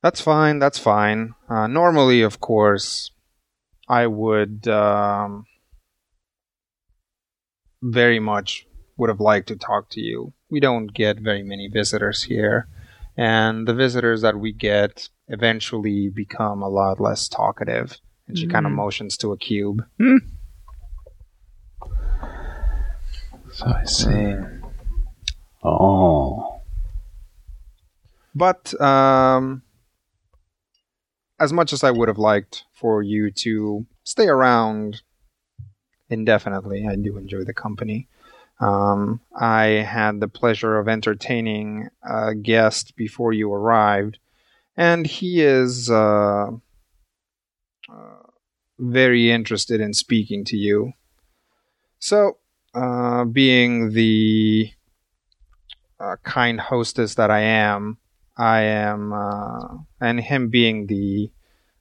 That's fine. That's fine. Uh, normally, of course, I would um, very much would have liked to talk to you. We don't get very many visitors here, and the visitors that we get eventually become a lot less talkative. And she kind of Mm. motions to a cube. So I see. Oh. But um, as much as I would have liked for you to stay around indefinitely, I do enjoy the company. Um, I had the pleasure of entertaining a guest before you arrived, and he is uh, uh, very interested in speaking to you. So, uh, being the uh, kind hostess that I am, I am, uh, and him being the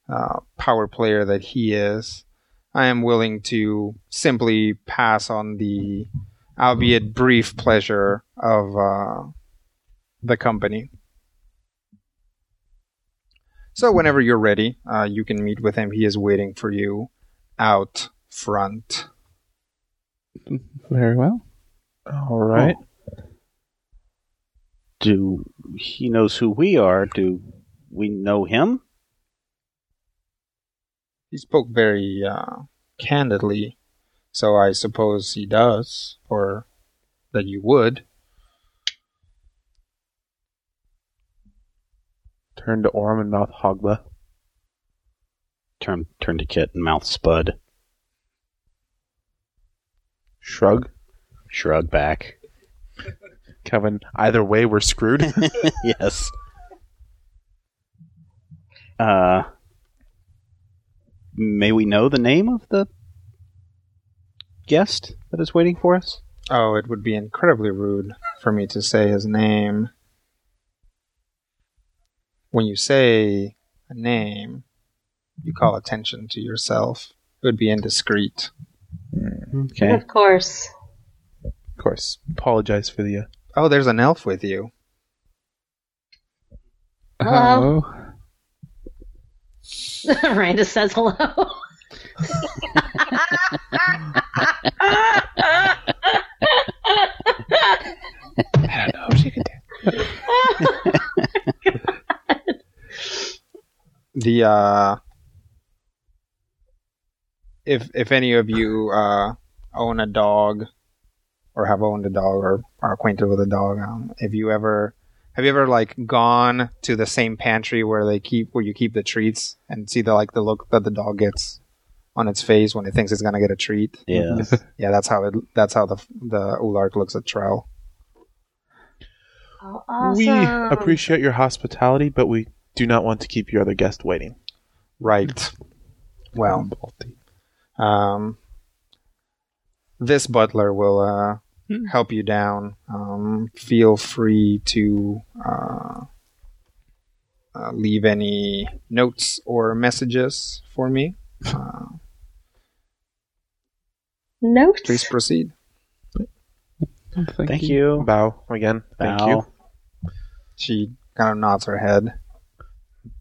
uh, power player that he is, I am willing to simply pass on the, albeit brief, pleasure of uh, the company. So, whenever you're ready, uh, you can meet with him. He is waiting for you out front. Very well. All right. Do he knows who we are? Do we know him? he spoke very uh, candidly, so I suppose he does, or that you would. Turn to Orm and mouth Hogba. Turn turn to Kit and mouth Spud. Shrug. Shrug back. Kevin, either way, we're screwed. yes. Uh, may we know the name of the guest that is waiting for us? Oh, it would be incredibly rude for me to say his name. When you say a name, you call attention to yourself. It would be indiscreet. Okay. Of course. of course. Apologize for the. Uh, Oh, there's an elf with you. Hello. Miranda says hello. I don't know if she could do. The uh if if any of you uh own a dog or have owned a dog or are acquainted with a dog, um, if you ever have you ever like gone to the same pantry where they keep where you keep the treats and see the like the look that the dog gets on its face when it thinks it's gonna get a treat? Yes. Yeah, that's how it that's how the the Ulark looks at Trell. Oh, awesome. We appreciate your hospitality, but we do not want to keep your other guest waiting. Right. Well, Um, this butler will uh, help you down. Um, feel free to uh, uh, leave any notes or messages for me. Uh, Notes. please proceed. Thank you. Bow again. Thank Bow. you. She kind of nods her head.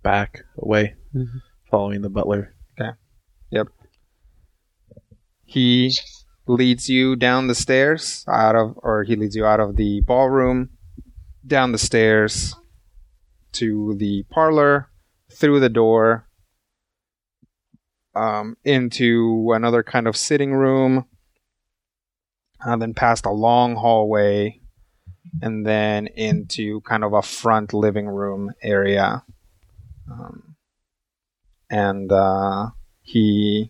Back away, following the butler. Okay. Yep. He leads you down the stairs out of, or he leads you out of the ballroom, down the stairs to the parlor, through the door, um, into another kind of sitting room, and then past a long hallway, and then into kind of a front living room area. Um, and uh, he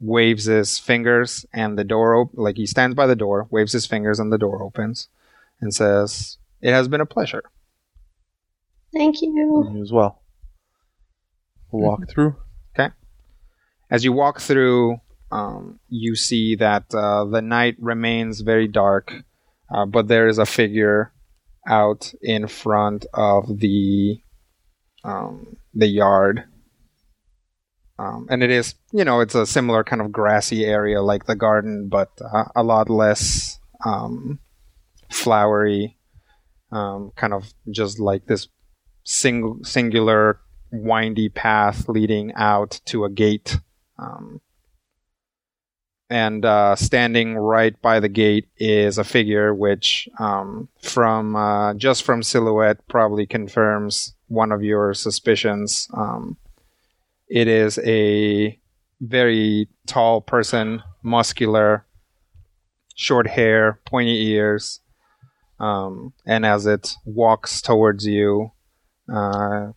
waves his fingers and the door op- like he stands by the door waves his fingers and the door opens and says it has been a pleasure Thank you. You as well. We'll walk through. Okay. As you walk through um, you see that uh, the night remains very dark uh, but there is a figure out in front of the um, the yard um, and it is you know it's a similar kind of grassy area like the garden but uh, a lot less um, flowery um, kind of just like this single singular windy path leading out to a gate. Um, and uh, standing right by the gate is a figure which um, from uh, just from silhouette probably confirms one of your suspicions. Um, it is a very tall person muscular short hair pointy ears um, and as it walks towards you uh,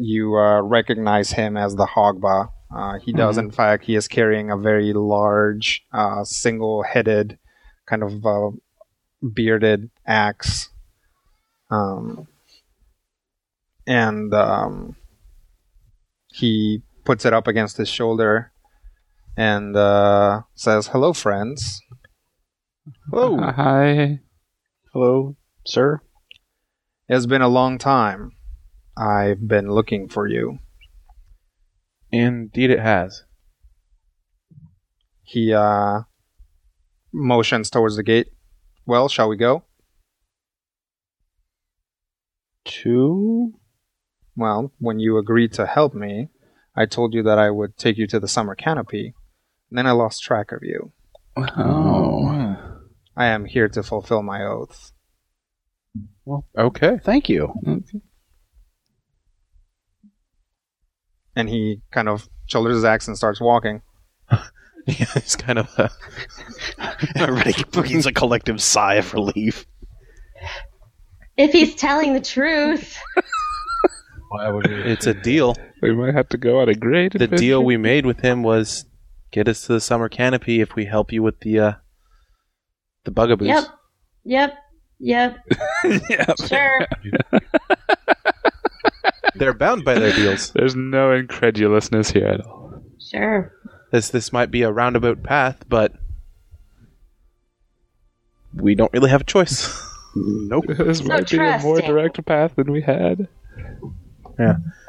you uh, recognize him as the Hogba. Uh, he does, in fact, he is carrying a very large, uh, single-headed, kind of uh, bearded axe, um, and um, he puts it up against his shoulder and uh, says, "Hello, friends." Hello. Hi. Hello, sir. It has been a long time. I've been looking for you. Indeed, it has. He uh, motions towards the gate. Well, shall we go? Two. Well, when you agreed to help me, I told you that I would take you to the summer canopy. And then I lost track of you. Oh. I am here to fulfill my oath. Well, okay. Thank you. And he kind of shoulders his axe and starts walking. Yeah, it's kind of a. Everybody breathes a collective sigh of relief. If he's telling the truth. Why would we? It's a deal. We might have to go on a great The deal we made with him was get us to the summer canopy if we help you with the uh, the bugaboos. Yep. Yep. Yep. yeah. Sure. They're bound by their deals. There's no incredulousness here at all. Sure. This this might be a roundabout path, but we don't really have a choice. Nope. This might be a more direct path than we had.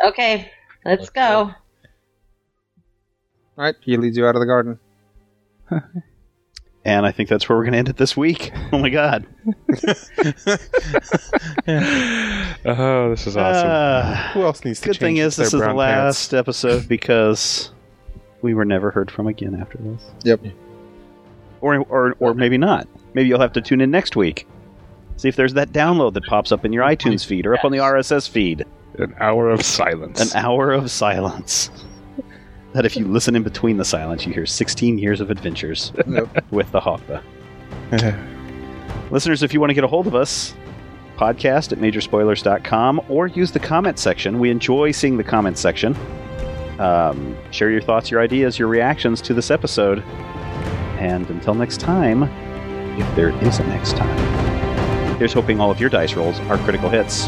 Okay. Let's go. All right, he leads you out of the garden. And I think that's where we're going to end it this week. Oh my god. Oh, this is awesome. Uh, Who else needs to good thing is this is the brown last episode because we were never heard from again after this. Yep. Or or or maybe not. Maybe you'll have to tune in next week. See if there's that download that pops up in your iTunes feed or up on the RSS feed. An hour of silence. An hour of silence. that if you listen in between the silence, you hear 16 years of adventures Yep. with the Hawkba. Listeners, if you want to get a hold of us, podcast at majorspoilers.com or use the comment section. We enjoy seeing the comment section. Um, share your thoughts, your ideas, your reactions to this episode. And until next time, if there is a next time, here's hoping all of your dice rolls are critical hits.